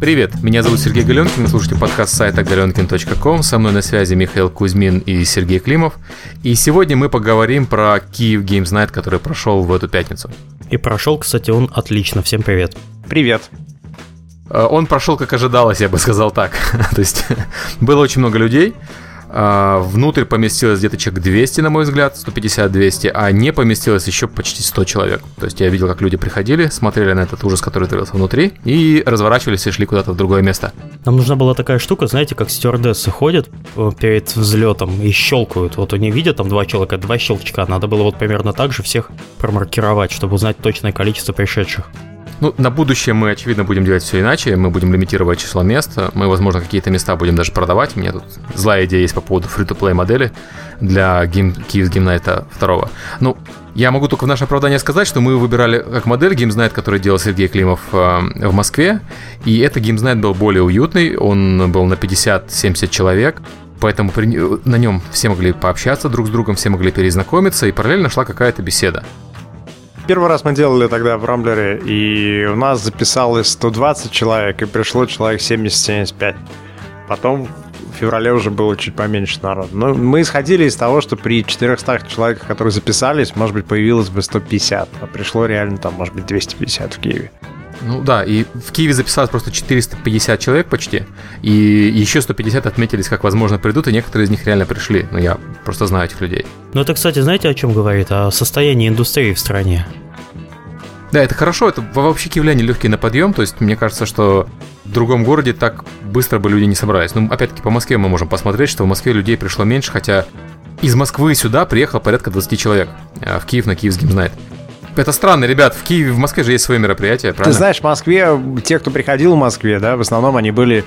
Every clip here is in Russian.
Привет, меня зовут Сергей Галенкин, вы слушаете подкаст сайта galenkin.com. Со мной на связи Михаил Кузьмин и Сергей Климов. И сегодня мы поговорим про Киев Games Night, который прошел в эту пятницу. И прошел, кстати, он отлично. Всем привет. Привет. Э, он прошел, как ожидалось, я бы сказал так. То есть было очень много людей. А, внутрь поместилось где-то человек 200, на мой взгляд, 150-200, а не поместилось еще почти 100 человек. То есть я видел, как люди приходили, смотрели на этот ужас, который творился внутри, и разворачивались и шли куда-то в другое место. Нам нужна была такая штука, знаете, как стюардессы ходят э, перед взлетом и щелкают. Вот они видят там два человека, два щелчка. Надо было вот примерно так же всех промаркировать, чтобы узнать точное количество пришедших. Ну, на будущее мы, очевидно, будем делать все иначе. Мы будем лимитировать число мест. Мы, возможно, какие-то места будем даже продавать. У меня тут злая идея есть по поводу free-to-play модели для Game, Kiev Game Night 2. Ну, я могу только в наше оправдание сказать, что мы выбирали как модель Games Night, который делал Сергей Климов э, в Москве. И этот Games Night был более уютный. Он был на 50-70 человек. Поэтому при, на нем все могли пообщаться друг с другом, все могли перезнакомиться, и параллельно шла какая-то беседа. Первый раз мы делали тогда в Рамблере, и у нас записалось 120 человек, и пришло человек 70-75. Потом в феврале уже было чуть поменьше народу. Но мы исходили из того, что при 400 человеках, которые записались, может быть, появилось бы 150, а пришло реально там, может быть, 250 в Киеве. Ну да, и в Киеве записалось просто 450 человек почти, и еще 150 отметились, как возможно придут, и некоторые из них реально пришли. Но я просто знаю этих людей. Ну это, кстати, знаете, о чем говорит? О состоянии индустрии в стране. Да, это хорошо, это вообще киевляне легкие на подъем, то есть мне кажется, что в другом городе так быстро бы люди не собрались. Ну, опять-таки, по Москве мы можем посмотреть, что в Москве людей пришло меньше, хотя из Москвы сюда приехало порядка 20 человек, а в Киев на Киевский знает. Это странно, ребят, в Киеве, в Москве же есть свои мероприятия, правильно? Ты знаешь, в Москве, те, кто приходил в Москве, да, в основном они были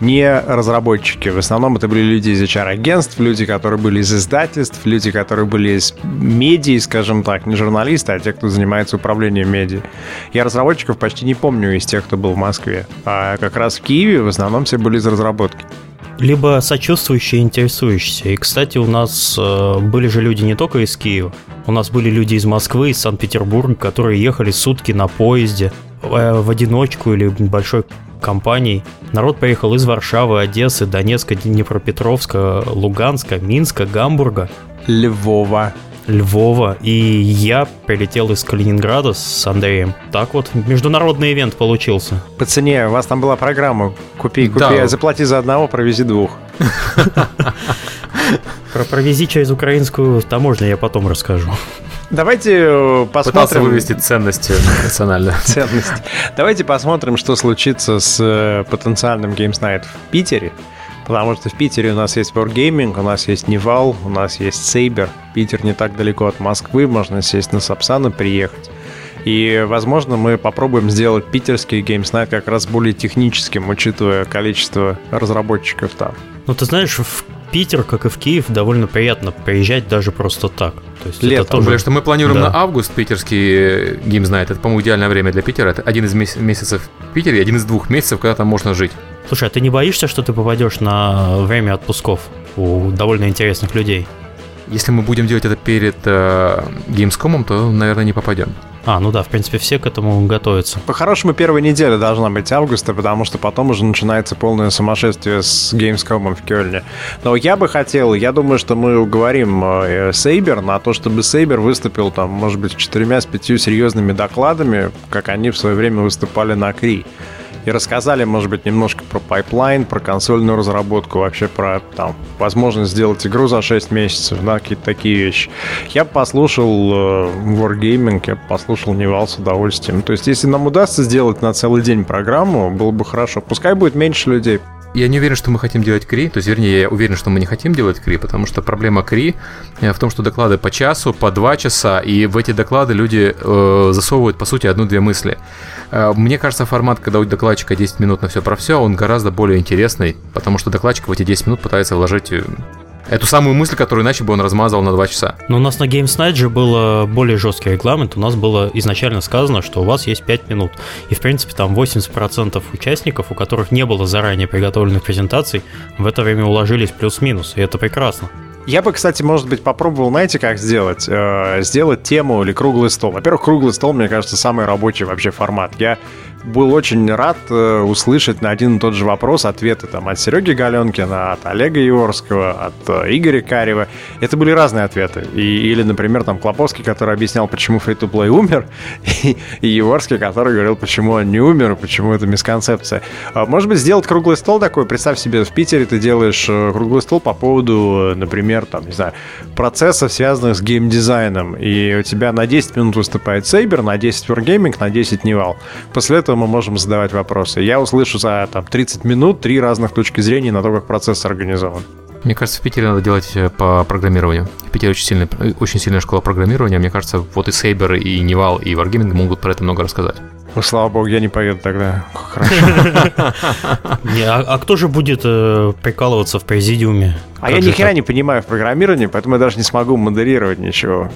не разработчики. В основном это были люди из HR-агентств, люди, которые были из издательств, люди, которые были из медиа, скажем так, не журналисты, а те, кто занимается управлением медиа. Я разработчиков почти не помню из тех, кто был в Москве. А как раз в Киеве в основном все были из разработки либо сочувствующие, интересующиеся. И, кстати, у нас э, были же люди не только из Киева. У нас были люди из Москвы, из Санкт-Петербурга, которые ехали сутки на поезде э, в одиночку или большой компаний. Народ поехал из Варшавы, Одессы, Донецка, Днепропетровска, Луганска, Минска, Гамбурга. Львова. Львова, и я прилетел из Калининграда с Андреем. Так вот, международный ивент получился. По цене, у вас там была программа «Купи, купи, да. заплати за одного, провези двух». Про провези через украинскую таможню я потом расскажу. Давайте э, посмотрим... Пытался вывести ценности национальные. Ценности. Давайте посмотрим, что случится с э, потенциальным Games Night в Питере. Потому что в Питере у нас есть Wargaming, у нас есть Nival, у нас есть Saber. Питер не так далеко от Москвы, можно сесть на Сапсан и приехать. И, возможно, мы попробуем сделать питерский Night как раз более техническим, учитывая количество разработчиков там. Ну, ты знаешь, в Питер, как и в Киев, довольно приятно приезжать даже просто так. То есть Летом. Тоже... Потому что мы планируем да. на август питерский Games Night. Это, по-моему, идеальное время для Питера. Это один из месяцев в Питере, один из двух месяцев, когда там можно жить. Слушай, а ты не боишься, что ты попадешь на время отпусков у довольно интересных людей? Если мы будем делать это перед э, Gamescom, то, наверное, не попадем. А, ну да, в принципе, все к этому готовятся. По-хорошему, первая неделя должна быть августа, потому что потом уже начинается полное сумасшествие с Gamescom в Кёльне. Но я бы хотел, я думаю, что мы уговорим э, Saber на то, чтобы Saber выступил там, может быть, четырьмя с пятью серьезными докладами, как они в свое время выступали на КРИ и рассказали, может быть, немножко про pipeline, про консольную разработку, вообще про там, возможность сделать игру за 6 месяцев, да, какие-то такие вещи. Я послушал э, Wargaming, я послушал Nival с удовольствием. То есть, если нам удастся сделать на целый день программу, было бы хорошо. Пускай будет меньше людей, я не уверен, что мы хотим делать КРИ, то есть, вернее, я уверен, что мы не хотим делать КРИ, потому что проблема КРИ э, в том, что доклады по часу, по два часа, и в эти доклады люди э, засовывают, по сути, одну-две мысли. Э, мне кажется, формат, когда у докладчика 10 минут на все про все, он гораздо более интересный, потому что докладчик в эти 10 минут пытается вложить э, Эту самую мысль, которую иначе бы он размазал на 2 часа. Но у нас на Games Night же был более жесткий регламент. У нас было изначально сказано, что у вас есть 5 минут. И, в принципе, там 80% участников, у которых не было заранее приготовленных презентаций, в это время уложились плюс-минус. И это прекрасно. Я бы, кстати, может быть, попробовал, знаете, как сделать? Э, сделать тему или круглый стол. Во-первых, круглый стол, мне кажется, самый рабочий вообще формат. Я был очень рад э, услышать на один и тот же вопрос ответы там от Сереги Галенкина, от Олега Еворского, от э, Игоря Карева. Это были разные ответы. И, или, например, там Клоповский, который объяснял, почему Free-to-Play умер, и, и Яворский, который говорил, почему он не умер, почему это мисконцепция. А, может быть, сделать круглый стол такой, представь себе, в Питере ты делаешь э, круглый стол по поводу, например, там, не знаю, процессов, связанных с геймдизайном, и у тебя на 10 минут выступает Saber, на 10 Wargaming, на 10 Nival. После этого мы можем задавать вопросы. Я услышу за там, 30 минут три разных точки зрения на то, как процесс организован. Мне кажется, в Питере надо делать э, по программированию. В Питере очень, сильная, э, очень сильная школа программирования. Мне кажется, вот и Saber, и Nival, и Wargaming могут про это много рассказать. Ну, слава богу, я не поеду тогда. Хорошо. Не, а, а кто же будет э, прикалываться в президиуме? А я ни хера не понимаю в программировании, поэтому я даже не смогу модерировать ничего.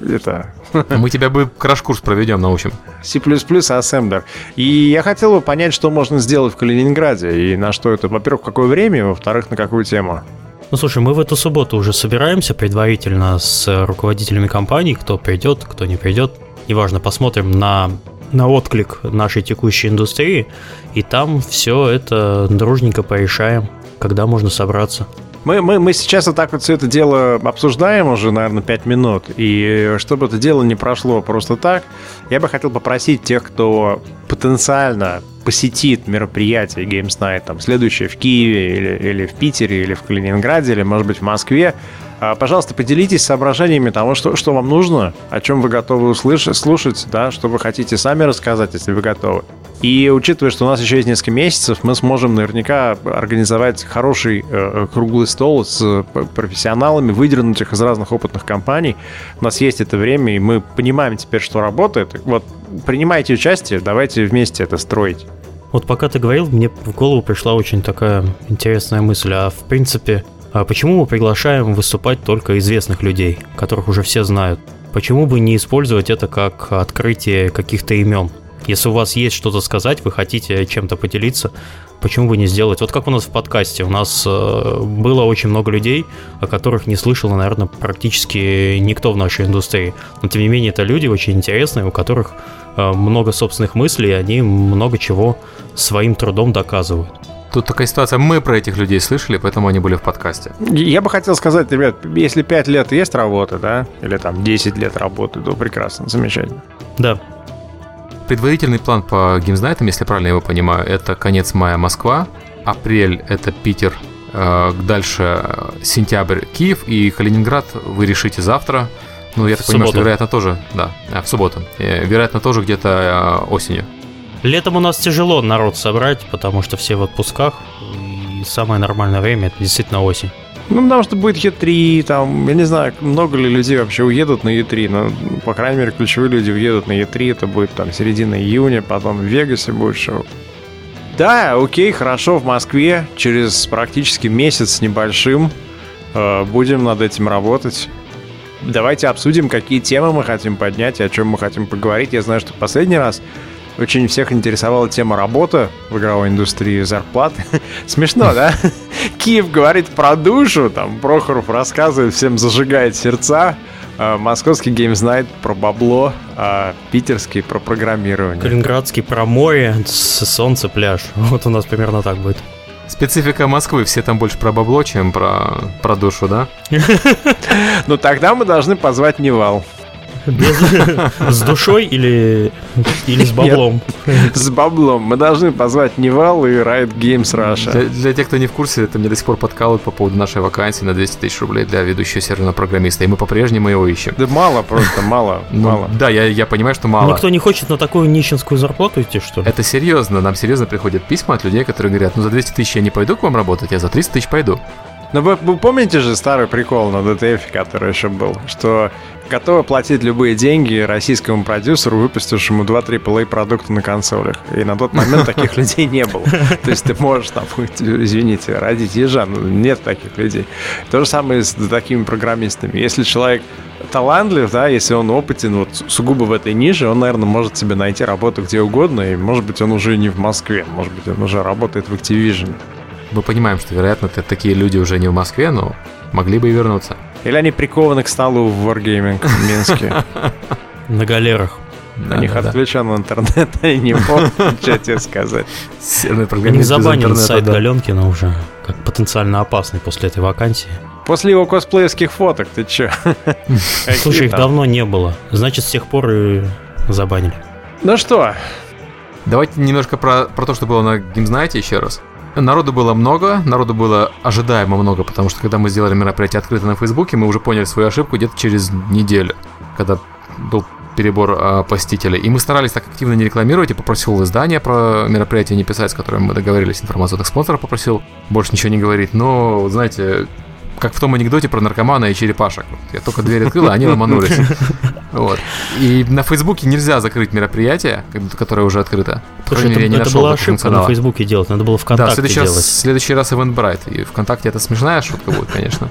Это... Мы тебе бы crash course проведем, научим. C++ ассемблер. И я хотел бы понять, что можно сделать в Калининграде, и на что это. Во-первых, в какое время, во-вторых, на какую тему. Ну слушай, мы в эту субботу уже собираемся предварительно с руководителями компаний, кто придет, кто не придет. Неважно, посмотрим на на отклик нашей текущей индустрии, и там все это дружненько порешаем, когда можно собраться. Мы, мы, мы сейчас вот так вот все это дело обсуждаем уже, наверное, 5 минут. И чтобы это дело не прошло просто так, я бы хотел попросить тех, кто потенциально посетит мероприятие Games Night, там, следующее в Киеве или, или в Питере, или в Калининграде, или, может быть, в Москве, а, пожалуйста, поделитесь соображениями того, что, что вам нужно, о чем вы готовы услышать, слушать, да, что вы хотите сами рассказать, если вы готовы. И учитывая, что у нас еще есть несколько месяцев, мы сможем наверняка организовать хороший э, круглый стол с профессионалами, выдернутых из разных опытных компаний. У нас есть это время, и мы понимаем теперь, что работает. Вот принимайте участие, давайте вместе это строить. Вот пока ты говорил, мне в голову пришла очень такая интересная мысль. А в принципе, а почему мы приглашаем выступать только известных людей, которых уже все знают? Почему бы не использовать это как открытие каких-то имен? Если у вас есть что-то сказать, вы хотите чем-то поделиться, почему бы не сделать? Вот как у нас в подкасте. У нас э, было очень много людей, о которых не слышал, наверное, практически никто в нашей индустрии. Но тем не менее, это люди очень интересные, у которых э, много собственных мыслей, и они много чего своим трудом доказывают. Тут такая ситуация, мы про этих людей слышали, поэтому они были в подкасте. Я бы хотел сказать, ребят, если 5 лет есть работа, да, или там 10 лет работы, то прекрасно, замечательно. Да. Предварительный план по геймзнайтам, если правильно его понимаю, это конец мая Москва, апрель это Питер, э, дальше э, сентябрь Киев и Калининград вы решите завтра. Ну, я так в понимаю, субботу. что вероятно тоже, да, э, в субботу. Вероятно тоже где-то осенью. Летом у нас тяжело народ собрать, потому что все в отпусках. И самое нормальное время это действительно осень. Ну, потому что будет Е3, там, я не знаю, много ли людей вообще уедут на Е3, но, по крайней мере, ключевые люди уедут на Е3, это будет там середина июня, потом в Вегасе будет шоу. Да, окей, хорошо, в Москве через практически месяц с небольшим э, будем над этим работать. Давайте обсудим, какие темы мы хотим поднять и о чем мы хотим поговорить. Я знаю, что последний раз очень всех интересовала тема работы в игровой индустрии, зарплаты. Смешно, да? Киев говорит про душу, там Прохоров рассказывает, всем зажигает сердца. А московский Games Night про бабло, а питерский про программирование. Калининградский про море, солнце, пляж. Вот у нас примерно так будет. Специфика Москвы, все там больше про бабло, чем про, про душу, да? Ну тогда мы должны позвать Nival. С душой или, или с баблом? С баблом. Мы должны позвать Nival и Riot Games Russia. Для, тех, кто не в курсе, это мне до сих пор подкалывают по поводу нашей вакансии на 200 тысяч рублей для ведущего серверного программиста. И мы по-прежнему его ищем. Да мало просто, мало, ну, мало. Да, я, я понимаю, что мало. Никто не хочет на такую нищенскую зарплату идти, что ли? Это серьезно. Нам серьезно приходят письма от людей, которые говорят, ну за 200 тысяч я не пойду к вам работать, я за 300 тысяч пойду. Ну вы, вы помните же старый прикол на DTF, который еще был, что готовы платить любые деньги российскому продюсеру, выпустившему 2-3 AAA продукта на консолях. И на тот момент таких людей не было. То есть ты можешь там, извините, родить ежа, но нет таких людей. То же самое с такими программистами. Если человек талантлив, да, если он опытен вот сугубо в этой нише, он, наверное, может себе найти работу где угодно, и, может быть, он уже не в Москве, может быть, он уже работает в Activision. Мы понимаем, что, вероятно, такие люди уже не в Москве, но могли бы и вернуться. Или они прикованы к столу в Wargaming в Минске? На галерах. У них отключен интернет, они не могут ничего тебе сказать. Них забанен сайт Галенкина уже, как потенциально опасный после этой вакансии. После его косплеевских фоток, ты чё? Слушай, их давно не было. Значит, с тех пор и забанили. Ну что? Давайте немножко про, про то, что было на Гимзнайте еще раз. Народу было много, народу было ожидаемо много, потому что когда мы сделали мероприятие открыто на Фейсбуке, мы уже поняли свою ошибку где-то через неделю, когда был перебор э, посетителей. И мы старались так активно не рекламировать. Я попросил издание про мероприятие не писать, с которым мы договорились. Информационных спонсоров попросил больше ничего не говорить. Но, знаете, как в том анекдоте про наркомана и черепашек. Я только дверь открыл, а они ломанулись. Вот. И на Фейсбуке нельзя закрыть мероприятие, которое уже открыто. Слушай, это, это была ошибка на Фейсбуке делать, надо было ВКонтакте да, следующий делать. Раз, следующий раз Eventbrite. И ВКонтакте это смешная шутка будет, конечно.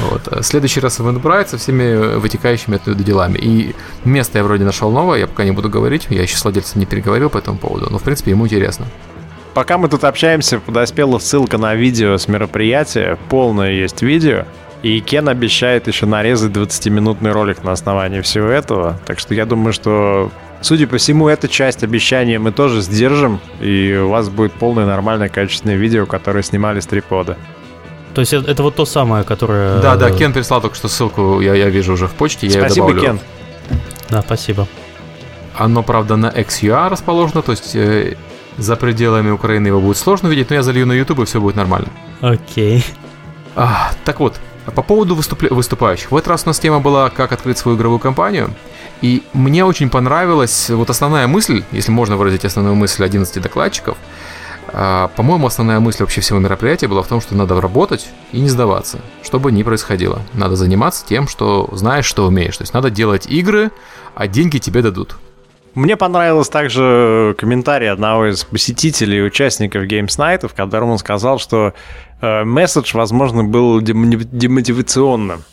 Вот. Следующий раз Eventbrite со всеми вытекающими оттуда делами. И место я вроде нашел новое, я пока не буду говорить. Я еще с владельцем не переговорил по этому поводу, но в принципе ему интересно. Пока мы тут общаемся, подоспела ссылка на видео с мероприятия. Полное есть видео. И Кен обещает еще нарезать 20-минутный ролик на основании всего этого. Так что я думаю, что, судя по всему, эту часть обещания мы тоже сдержим. И у вас будет полное нормальное качественное видео, которое снимали с трипода. То есть это, это вот то самое, которое... Да, да, Кен прислал только что ссылку, я, я вижу уже в почте, я Спасибо, ее добавлю. Кен. Да, спасибо. Оно, правда, на XUA расположено, то есть э, за пределами Украины его будет сложно видеть, но я залью на YouTube, и все будет нормально. Окей. А, так вот, по поводу выступ... выступающих. В этот раз у нас тема была «Как открыть свою игровую компанию». И мне очень понравилась вот основная мысль, если можно выразить основную мысль 11 докладчиков. А, по-моему, основная мысль вообще всего мероприятия была в том, что надо работать и не сдаваться, что бы ни происходило. Надо заниматься тем, что знаешь, что умеешь. То есть надо делать игры, а деньги тебе дадут. Мне понравилось также комментарий одного из посетителей, участников Games Night, в котором он сказал, что э, месседж, возможно, был демотивационным.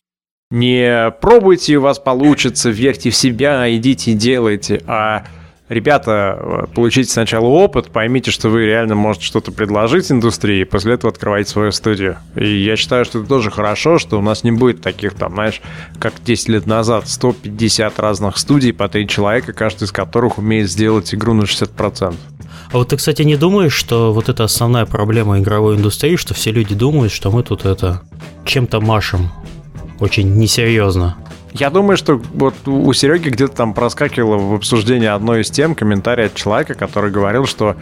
Не пробуйте, у вас получится, верьте в себя, идите и делайте, а ребята, получите сначала опыт, поймите, что вы реально можете что-то предложить индустрии, после этого открывайте свою студию. И я считаю, что это тоже хорошо, что у нас не будет таких, там, знаешь, как 10 лет назад, 150 разных студий по 3 человека, каждый из которых умеет сделать игру на 60%. А вот ты, кстати, не думаешь, что вот это основная проблема игровой индустрии, что все люди думают, что мы тут это чем-то машем очень несерьезно? Я думаю, что вот у Сереги где-то там проскакивало в обсуждении одной из тем комментарий от человека, который говорил, что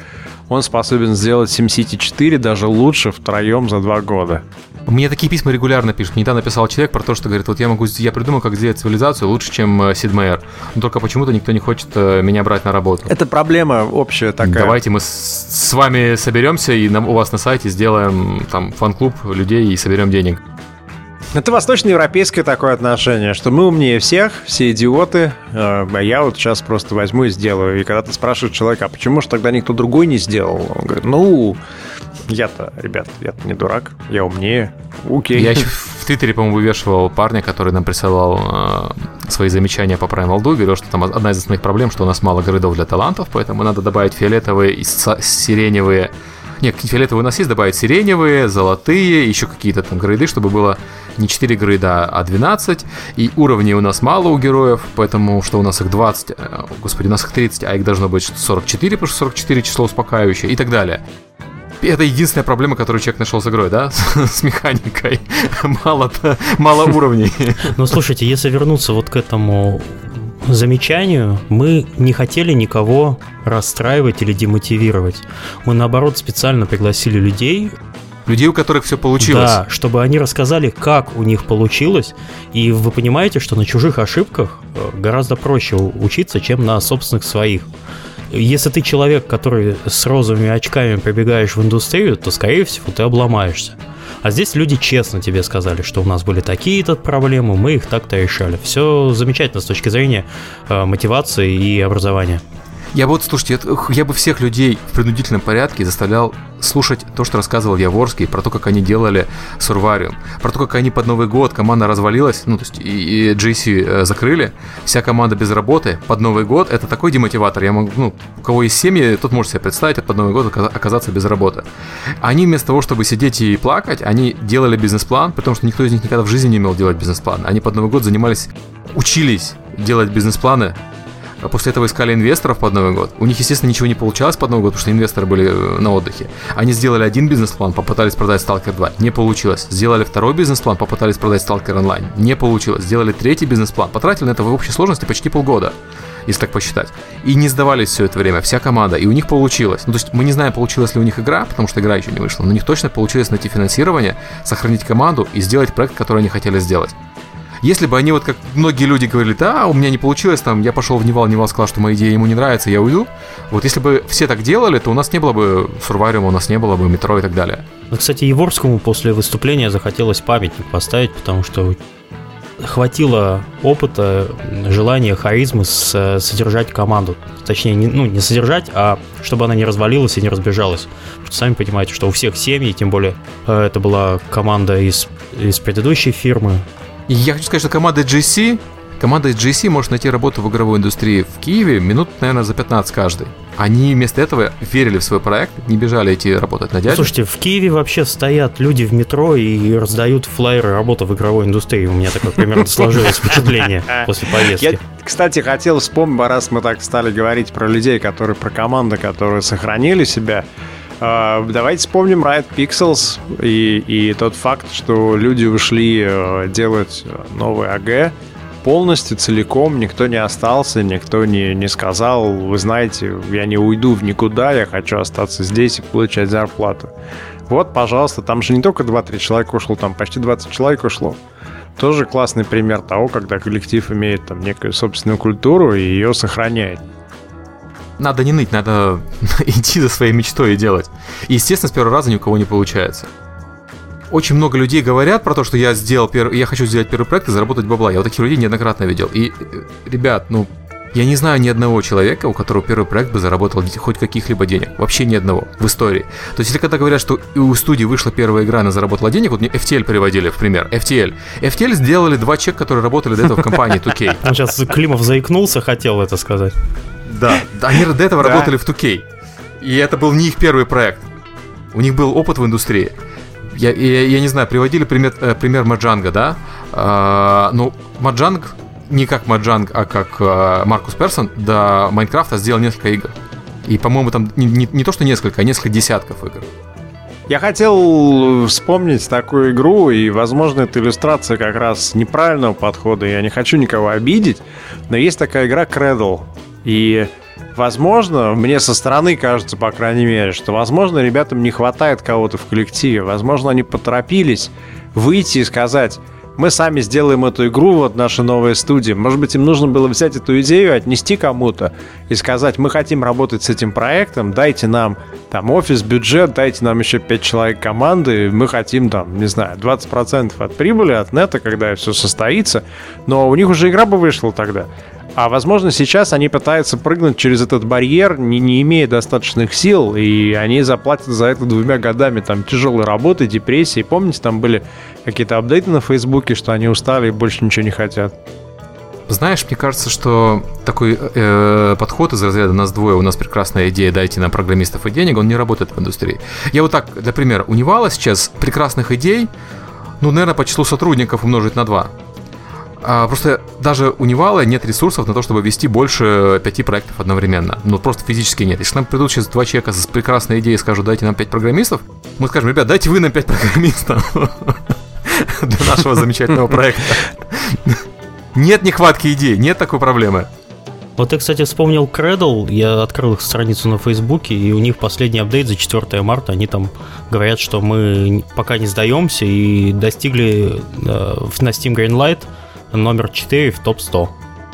он способен сделать SimCity 4 даже лучше втроем за два года. Мне такие письма регулярно пишут. Недавно написал человек про то, что говорит, вот я могу, я придумал, как сделать цивилизацию лучше, чем э, Sid Meier. Но только почему-то никто не хочет э, меня брать на работу. Это проблема общая такая. Давайте мы с, с вами соберемся и на, у вас на сайте сделаем там фан-клуб людей и соберем денег. Это восточноевропейское такое отношение, что мы умнее всех, все идиоты, э, а я вот сейчас просто возьму и сделаю. И когда ты спрашиваешь человека, а почему же тогда никто другой не сделал? Он говорит, ну, я-то, ребят, я-то не дурак, я умнее. Окей. Я еще в Твиттере, по-моему, вывешивал парня, который нам присылал э, свои замечания по Primal Duel, говорил, что там одна из основных проблем, что у нас мало гридов для талантов, поэтому надо добавить фиолетовые и сиреневые нет, фиолетовые у нас есть, добавить сиреневые, золотые, еще какие-то там грейды, чтобы было не 4 грейда, а 12. И уровней у нас мало у героев, поэтому что у нас их 20, э, господи, у нас их 30, а их должно быть 44, потому что 44 число успокаивающее и так далее. Это единственная проблема, которую человек нашел с игрой, да? С механикой. Мало, мало уровней. Ну, слушайте, если вернуться вот к этому замечанию, мы не хотели никого расстраивать или демотивировать. Мы, наоборот, специально пригласили людей, Людей, у которых все получилось. Да, чтобы они рассказали, как у них получилось. И вы понимаете, что на чужих ошибках э, гораздо проще учиться, чем на собственных своих. Если ты человек, который с розовыми очками прибегаешь в индустрию, то, скорее всего, ты обломаешься. А здесь люди честно тебе сказали, что у нас были такие-то проблемы, мы их так-то решали. Все замечательно с точки зрения э, мотивации и образования. Я вот, слушайте, я бы всех людей в принудительном порядке заставлял слушать то, что рассказывал Яворский, про то, как они делали Сурвариум, про то, как они под Новый год, команда развалилась, ну, то есть и, и GC э, закрыли, вся команда без работы, под Новый год, это такой демотиватор, я могу, ну, у кого есть семьи, тот может себе представить, а под Новый год оказаться без работы. Они вместо того, чтобы сидеть и плакать, они делали бизнес-план, потому что никто из них никогда в жизни не умел делать бизнес-план. Они под Новый год занимались, учились делать бизнес-планы, А после этого искали инвесторов под Новый год. У них, естественно, ничего не получалось под Новый год, потому что инвесторы были э, на отдыхе. Они сделали один бизнес-план, попытались продать Stalker 2. Не получилось. Сделали второй бизнес-план, попытались продать Stalker Online. Не получилось. Сделали третий бизнес-план. Потратили на это в общей сложности почти полгода если так посчитать. И не сдавались все это время, вся команда, и у них получилось. Ну, то есть мы не знаем, получилась ли у них игра, потому что игра еще не вышла, но у них точно получилось найти финансирование, сохранить команду и сделать проект, который они хотели сделать. Если бы они вот как многие люди говорили, да, у меня не получилось, там, я пошел в Nival, Nival сказал, что моя идея ему не нравится, я уйду. Вот если бы все так делали, то у нас не было бы Сурвариума, у нас не было бы Метро и так далее. Ну, кстати, Яворскому после выступления захотелось памятник поставить, потому что хватило опыта, желания, харизмы содержать команду. Точнее, не, ну, не содержать, а чтобы она не развалилась и не разбежалась. Потому сами понимаете, что у всех семьи, тем более э, это была команда из, из предыдущей фирмы, я хочу сказать, что команда GC, команда GC может найти работу в игровой индустрии в Киеве минут, наверное, за 15 каждый. Они вместо этого верили в свой проект, не бежали идти работать на дядю. Слушайте, в Киеве вообще стоят люди в метро и раздают флайеры работы в игровой индустрии. У меня такое примерно сложилось впечатление после поездки. Я, кстати, хотел вспомнить, раз мы так стали говорить про людей, которые, про команды, которые сохранили себя, давайте вспомним Riot Pixels и, и тот факт, что люди ушли э, делать новый АГ полностью, целиком, никто не остался, никто не, не сказал, вы знаете, я не уйду в никуда, я хочу остаться здесь и получать зарплату. Вот, пожалуйста, там же не только 2-3 человека ушло, там почти 20 человек ушло. Тоже классный пример того, когда коллектив имеет там некую собственную культуру и ее сохраняет надо не ныть, надо идти за своей мечтой и делать. И, естественно, с первого раза ни у кого не получается. Очень много людей говорят про то, что я сделал пер... я хочу сделать первый проект и заработать бабла. Я вот таких людей неоднократно видел. И, э, ребят, ну, я не знаю ни одного человека, у которого первый проект бы заработал хоть каких-либо денег. Вообще ни одного в истории. То есть, если когда говорят, что у студии вышла первая игра, она заработала денег, вот мне FTL приводили в пример. FTL. FTL сделали два человека, которые работали до этого в компании 2K. Сейчас Климов заикнулся, хотел это сказать. Да, они до этого работали в 2K. И это был не их первый проект. У них был опыт в индустрии. Я, я, я не знаю, приводили пример, э, пример Маджанга, да? А, ну, Маджанг не как Маджанг, а как а, Маркус Персон до Майнкрафта сделал несколько игр. И, по-моему, там не, не, не то, что несколько, а несколько десятков игр. Я хотел вспомнить такую игру, и, возможно, это иллюстрация как раз неправильного подхода. Я не хочу никого обидеть, но есть такая игра Cradle. И, возможно, мне со стороны кажется, по крайней мере, что, возможно, ребятам не хватает кого-то в коллективе. Возможно, они поторопились выйти и сказать, мы сами сделаем эту игру, вот наша новая студия. Может быть, им нужно было взять эту идею, отнести кому-то и сказать, мы хотим работать с этим проектом, дайте нам там офис, бюджет, дайте нам еще 5 человек команды, мы хотим там, не знаю, 20% от прибыли, от нета, когда все состоится. Но у них уже игра бы вышла тогда. А возможно, сейчас они пытаются прыгнуть через этот барьер, не, не имея достаточных сил, и они заплатят за это двумя годами там тяжелой работы, депрессии. Помните, там были какие-то апдейты на Фейсбуке, что они устали и больше ничего не хотят? Знаешь, мне кажется, что такой э, подход из разряда «нас двое, у нас прекрасная идея, дайте нам программистов и денег», он не работает в индустрии. Я вот так, для примера, у Невала сейчас прекрасных идей, ну, наверное, по числу сотрудников умножить на два. А, просто даже у Невала нет ресурсов на то, чтобы вести больше пяти проектов одновременно. Ну, просто физически нет. Если нам придут сейчас два человека с прекрасной идеей и скажут, дайте нам пять программистов, мы скажем, ребят, дайте вы нам пять программистов для нашего замечательного проекта. Нет нехватки идей, нет такой проблемы. Вот я, кстати, вспомнил Cradle, я открыл их страницу на Фейсбуке, и у них последний апдейт за 4 марта, они там говорят, что мы пока не сдаемся и достигли э, на Steam Greenlight номер 4 в топ-100.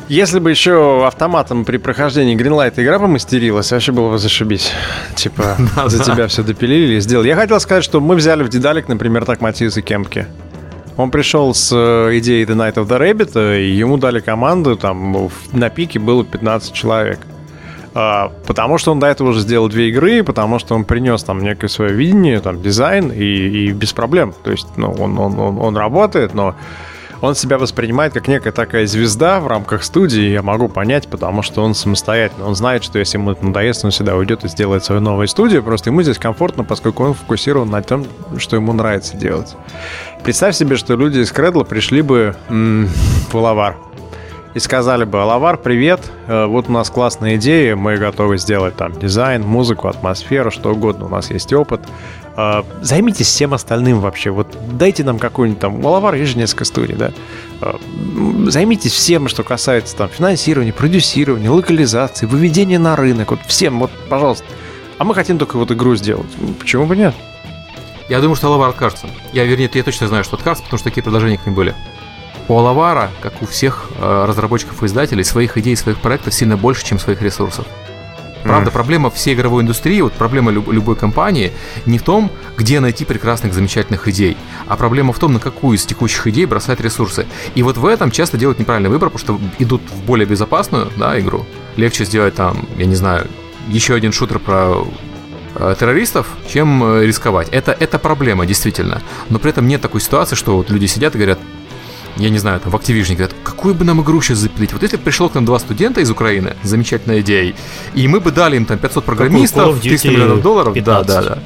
Если бы еще автоматом при прохождении Greenlight игра помастерилась, вообще было бы зашибись. Типа, за тебя все допилили и сделали. Я хотел сказать, что мы взяли в Дедалик, например, так Матиаса Кемпки. Он пришел с э, идеей The Night of the Rabbit, э, и ему дали команду, там на пике было 15 человек. А, потому что он до этого уже сделал две игры, потому что он принес там некое свое видение, там дизайн, и, и без проблем. То есть, ну, он, он, он, он работает, но он себя воспринимает как некая такая звезда в рамках студии, я могу понять, потому что он самостоятельно. Он знает, что если ему это надоест, он всегда уйдет и сделает свою новую студию, просто ему здесь комфортно, поскольку он фокусирован на том, что ему нравится делать. Представь себе, что люди из Кредла пришли бы м- в Лавар и сказали бы, Алавар, привет, э, вот у нас классная идея, мы готовы сделать там дизайн, музыку, атмосферу, что угодно, у нас есть опыт. Э, займитесь всем остальным вообще, вот дайте нам какую-нибудь там, у Алавара есть же несколько студий, да, э, займитесь всем, что касается там финансирования, продюсирования, локализации, выведения на рынок, вот всем, вот, пожалуйста. А мы хотим только вот игру сделать. Почему бы нет? Я думаю, что Алавар откажется. Я, вернее, я точно знаю, что откажется, потому что такие предложения к ним были. У Алавара, как у всех э, разработчиков и издателей, своих идей, своих проектов сильно больше, чем своих ресурсов. Правда, mm. проблема всей игровой индустрии, вот проблема люб- любой компании не в том, где найти прекрасных, замечательных идей, а проблема в том, на какую из текущих идей бросать ресурсы. И вот в этом часто делают неправильный выбор, потому что идут в более безопасную да, игру. Легче сделать там, я не знаю, еще один шутер про э, террористов, чем э, рисковать. Это, это проблема, действительно. Но при этом нет такой ситуации, что вот люди сидят и говорят, я не знаю, там в Activision говорят, какую бы нам игру сейчас запилить? Вот если бы пришло к нам два студента из Украины, замечательная идея, и мы бы дали им там 500 программистов, 300 миллионов долларов, 15. да, да, да.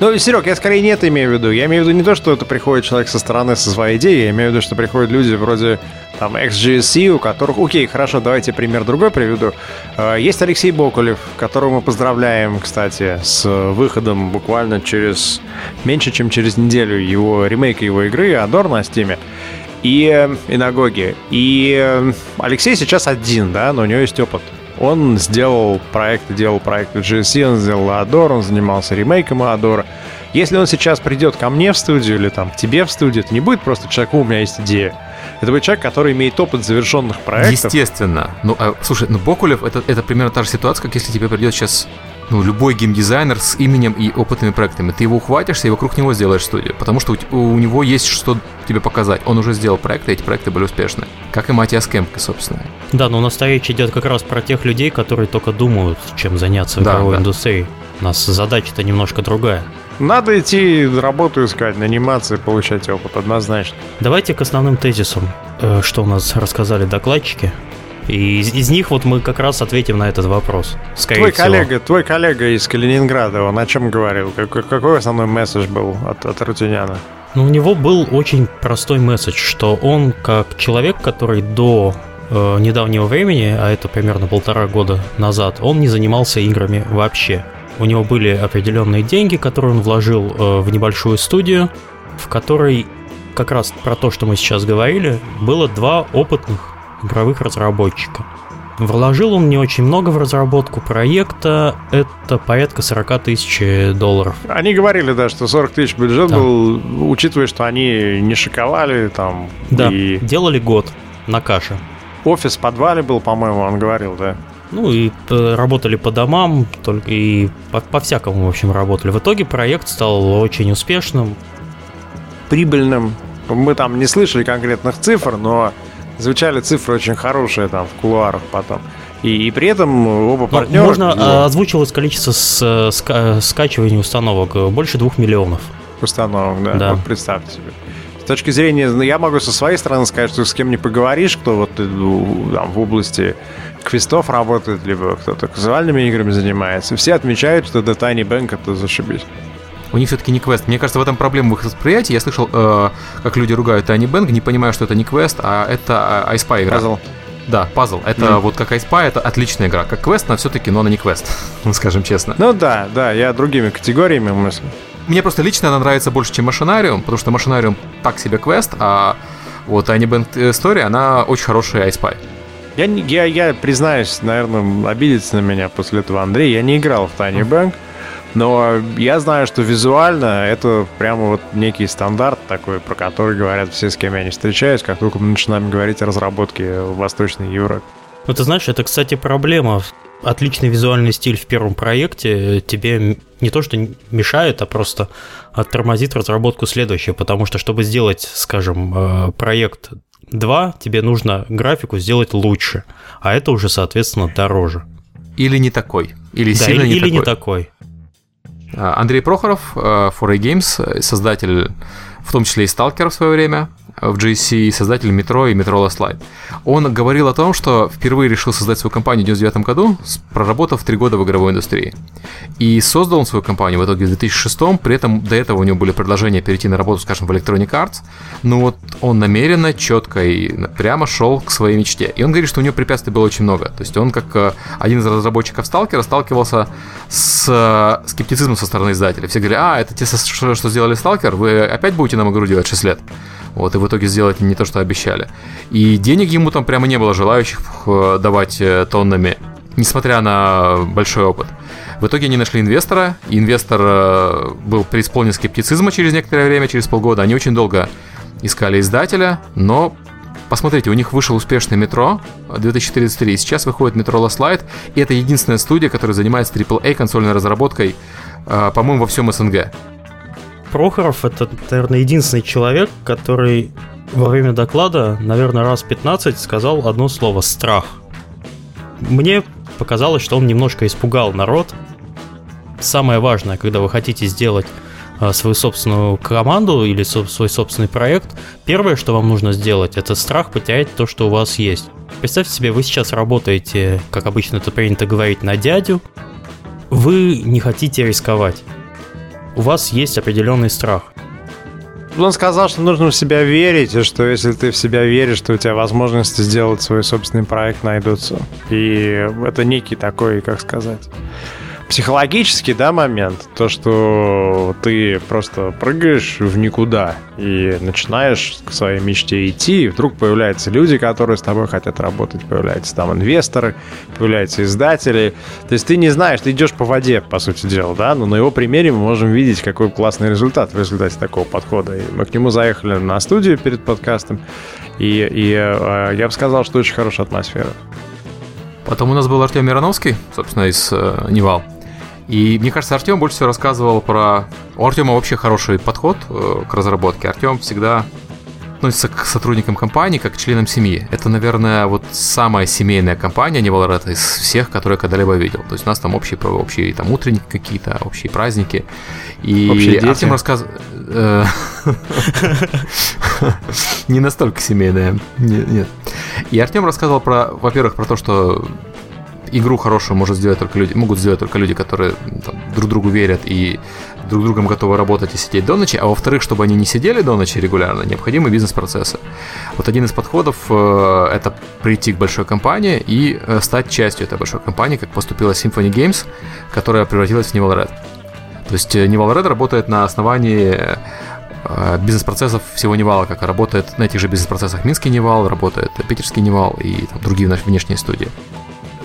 Ну, Серег, я скорее не это имею в виду. Я имею в виду не то, что это приходит человек со стороны со своей идеей, я имею в виду, что приходят люди вроде там XGSC, у которых... Окей, хорошо, давайте пример другой приведу. Э, есть Алексей Бокулев, которого мы поздравляем, кстати, с выходом буквально через... меньше, чем через неделю его ремейка его игры «Адор» на Стиме и, и на Гоге. И э, Алексей сейчас один, да, но у него есть опыт. Он сделал проекты, делал проекты GSC, он сделал Адор, он занимался ремейком Адора. Если он сейчас придет ко мне в студию или там к тебе в студию, это не будет просто человек, у меня есть идея. Это будет человек, который имеет опыт завершенных проектов. Естественно. Ну, а, слушай, ну Бокулев это, это примерно та же ситуация, как если тебе придет сейчас ну, любой геймдизайнер с именем и опытными проектами. Ты его ухватишься и вокруг него сделаешь студию, потому что у, у него есть что тебе показать. Он уже сделал проекты, и эти проекты были успешны. Как и Матиас Кемпке, собственно. Да, но у нас речь идет как раз про тех людей, которые только думают, чем заняться в да, игровой да. индустрии. У нас задача-то немножко другая. Надо идти работу искать, наниматься и получать опыт, однозначно. Давайте к основным тезисам, э, что у нас рассказали докладчики. И из, из них вот мы как раз ответим на этот вопрос. Скорее твой всего. коллега, твой коллега из Калининграда, он о чем говорил? Какой, какой основной месседж был от, от Рутиняна? Ну, у него был очень простой месседж, что он как человек, который до э, недавнего времени, а это примерно полтора года назад, он не занимался играми вообще. У него были определенные деньги, которые он вложил э, в небольшую студию, в которой как раз про то, что мы сейчас говорили, было два опытных игровых разработчика. Вложил он не очень много в разработку проекта, это порядка 40 тысяч долларов. Они говорили, да, что 40 тысяч бюджет да. был, учитывая, что они не шиковали там. Да, и... делали год на каше. Офис в подвале был, по-моему, он говорил, да. Ну и работали по домам, только и по-всякому, по в общем, работали. В итоге проект стал очень успешным. Прибыльным. Мы там не слышали конкретных цифр, но звучали цифры очень хорошие там в кулуарах потом. И, и при этом оба партнера... Можно. А, озвучивалось количество с, ска, скачиваний установок больше двух миллионов. Установок, да. да. Вот представьте себе. С точки зрения, ну, я могу со своей стороны сказать, что с кем не поговоришь, кто вот э, там, в области квестов работает, либо кто-то казуальными играми занимается, все отмечают, что The Tiny Bank это зашибись. У них все-таки не квест. Мне кажется, в этом проблема в их восприятии. Я слышал, э, как люди ругают Tiny Bank, не понимая, что это не квест, а это э, iSpy игра. Puzzle. Да, пазл. Это mm. вот как iSpy, это отличная игра. Как квест, но все-таки, но она не квест, скажем честно. Ну да, да, я другими категориями мыслю. Мне просто лично она нравится больше, чем Машинариум, потому что Машинариум так себе квест, а вот Tiny Bank Story, она очень хорошая iSpy. Я, я, я признаюсь, наверное, обидится на меня после этого Андрей. Я не играл в Tiny Bank, но я знаю, что визуально это прямо вот некий стандарт такой, про который говорят все, с кем я не встречаюсь, как только мы начинаем говорить о разработке в Восточной Европе. Ну, ты знаешь, это, кстати, проблема. Отличный визуальный стиль в первом проекте тебе не то что мешает, а просто тормозит разработку следующего, потому что, чтобы сделать, скажем, э, проект 2, тебе нужно графику сделать лучше, а это уже, соответственно, дороже. Или не такой. Или да, сильно или, не или такой. не такой. Андрей Прохоров, 4A э, Games, создатель в том числе и Сталкера в свое время, в GSC, создатель Metro и Metro Last Light. Он говорил о том, что впервые решил создать свою компанию в 99 году, проработав три года в игровой индустрии. И создал он свою компанию в итоге в 2006, при этом до этого у него были предложения перейти на работу, скажем, в Electronic Arts, но вот он намеренно, четко и прямо шел к своей мечте. И он говорит, что у него препятствий было очень много. То есть он, как э, один из разработчиков Сталкера, сталкивался с э, скептицизмом со стороны издателей. Все говорили, а, это те, что сделали Сталкер, вы опять будете нам игру делать 6 лет. Вот, и в итоге сделать не то, что обещали. И денег ему там прямо не было желающих э, давать тоннами, несмотря на большой опыт. В итоге они нашли инвестора, и инвестор был преисполнен скептицизма через некоторое время, через полгода. Они очень долго искали издателя, но Посмотрите, у них вышел успешный метро 2033, сейчас выходит метро Last Light, и это единственная студия, которая занимается AAA консольной разработкой, по-моему, во всем СНГ. Прохоров это, наверное, единственный человек, который во время доклада, наверное, раз 15 сказал одно слово «страх». Мне показалось, что он немножко испугал народ. Самое важное, когда вы хотите сделать а, свою собственную команду или свой собственный проект, первое, что вам нужно сделать, это страх потерять то, что у вас есть. Представьте себе, вы сейчас работаете, как обычно это принято говорить, на дядю, вы не хотите рисковать. У вас есть определенный страх. Он сказал, что нужно в себя верить, и что если ты в себя веришь, то у тебя возможности сделать свой собственный проект найдутся. И это некий такой, как сказать, психологический, да, момент, то, что ты просто прыгаешь в никуда и начинаешь к своей мечте идти, и вдруг появляются люди, которые с тобой хотят работать, появляются там инвесторы, появляются издатели. То есть ты не знаешь, ты идешь по воде, по сути дела, да, но на его примере мы можем видеть, какой классный результат в результате такого подхода. И мы к нему заехали на студию перед подкастом, и, и э, я бы сказал, что очень хорошая атмосфера. Потом у нас был Артем Мироновский, собственно, из э, Nival. И мне кажется, Артем больше всего рассказывал про... У Артема вообще хороший подход э, к разработке. Артем всегда относится к сотрудникам компании как к членам семьи. Это, наверное, вот самая семейная компания Nival Red из всех, которые я когда-либо видел. То есть у нас там общие, общие там утренники какие-то, общие праздники. И общие Артем рассказывал... Э, не настолько семейная. Нет. И Артем рассказывал про, во-первых, про то, что игру хорошую может сделать только люди, могут сделать только люди, которые там, друг другу верят и друг другом готовы работать и сидеть до ночи, а во-вторых, чтобы они не сидели до ночи регулярно, необходимы бизнес-процессы. Вот один из подходов э, это прийти к большой компании и э, стать частью этой большой компании, как поступила Symphony Games, которая превратилась в Nival Red. То есть э, Red работает на основании э, бизнес-процессов всего Nival а, как работает на этих же бизнес-процессах Минский Nival, работает Питерский Nival и там, другие наши внешние студии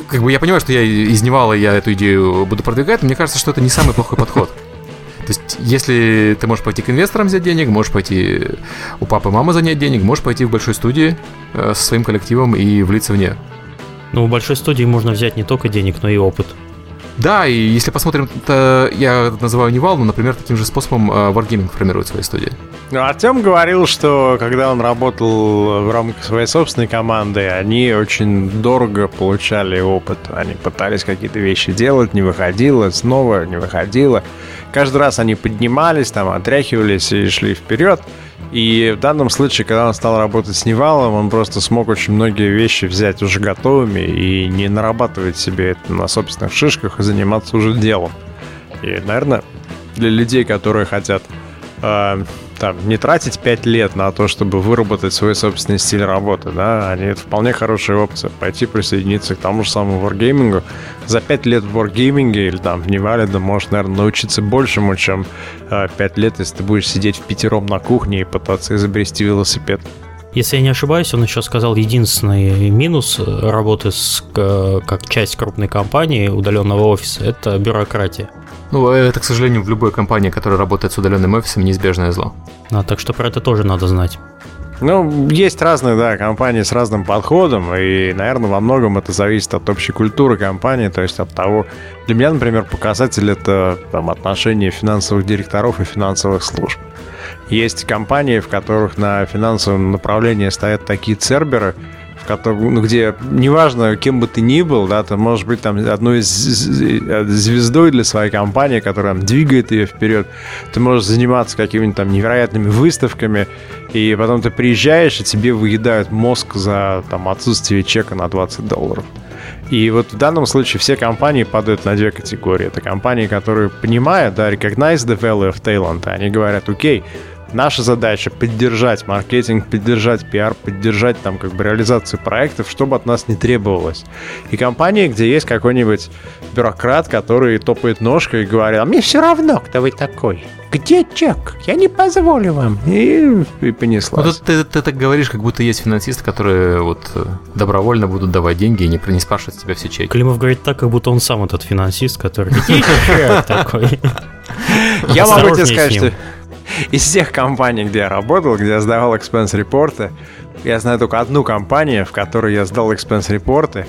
как бы я понимаю, что я из Nival, и я эту идею буду продвигать, но мне кажется, что это не самый плохой подход. То есть, если ты можешь пойти к инвесторам взять денег, можешь пойти у папы мамы занять денег, можешь пойти в большой студии э, со своим коллективом и влиться в нее. Ну, у большой студии можно взять не только денег, но и опыт. Да, и если посмотрим, то я называю Nival, но, например, таким же способом э, Wargaming формирует свои студии. Ну, Артем говорил, что когда он работал в рамках своей собственной команды, они очень дорого получали опыт. Они пытались какие-то вещи делать, не выходило, снова не выходило. Каждый раз они поднимались, там, отряхивались и шли вперед. И в данном случае, когда он стал работать с Nival ом, он просто смог очень многие вещи взять уже готовыми и не нарабатывать себе это на собственных шишках и заниматься уже делом. И, наверное, для людей, которые хотят э, там, не тратить 5 лет на то, чтобы выработать свой собственный стиль работы, да, они это вполне хорошая опция. Пойти присоединиться к тому же самому Wargaming. За 5 лет в Wargaming или там в Невале, да, можешь, наверное, научиться большему, чем э, 5 лет, если ты будешь сидеть в пятером на кухне и пытаться изобрести велосипед. Если я не ошибаюсь, он еще сказал единственный минус работы с, как часть крупной компании удаленного офиса – это бюрократия. Ну, это, к сожалению, в любой компании, которая работает с удаленным офисом, неизбежное зло. А, так что про это тоже надо знать. Ну, есть разные, да, компании с разным подходом, и, наверное, во многом это зависит от общей культуры компании, то есть от того... Для меня, например, показатель — это там, отношение финансовых директоров и финансовых служб. Есть компании, в которых на финансовом направлении стоят такие церберы, в котором, ну, где неважно, кем бы ты ни был, да, ты можешь быть там одной звездой для своей компании, которая там, двигает ее вперед. Ты можешь заниматься какими-нибудь там невероятными выставками, и потом ты приезжаешь, и тебе выедают мозг за там отсутствие чека на 20 долларов. И вот в данном случае все компании падают на две категории. Это компании, которые понимают, да, recognize the value of talent. Они говорят, окей, Наша задача поддержать маркетинг, поддержать пиар, поддержать там как бы реализацию проектов, чтобы от нас не требовалось. И компании, где есть какой-нибудь бюрократ, который топает ножкой и говорит, а мне все равно, кто вы такой. Где чек? Я не позволю вам. И, и понеслась. Ну, ты, ты так говоришь, как будто есть финансисты, которые вот э, добровольно будут давать деньги и не, не спрашивать с тебя все чеки. Климов говорит так, как будто он сам этот финансист, который... Где чек такой? Я могу тебе сказать, что из всех компаний, где я работал, где я сдавал экспенс-репорты, я знаю только одну компанию, в которой я сдал экспенс-репорты.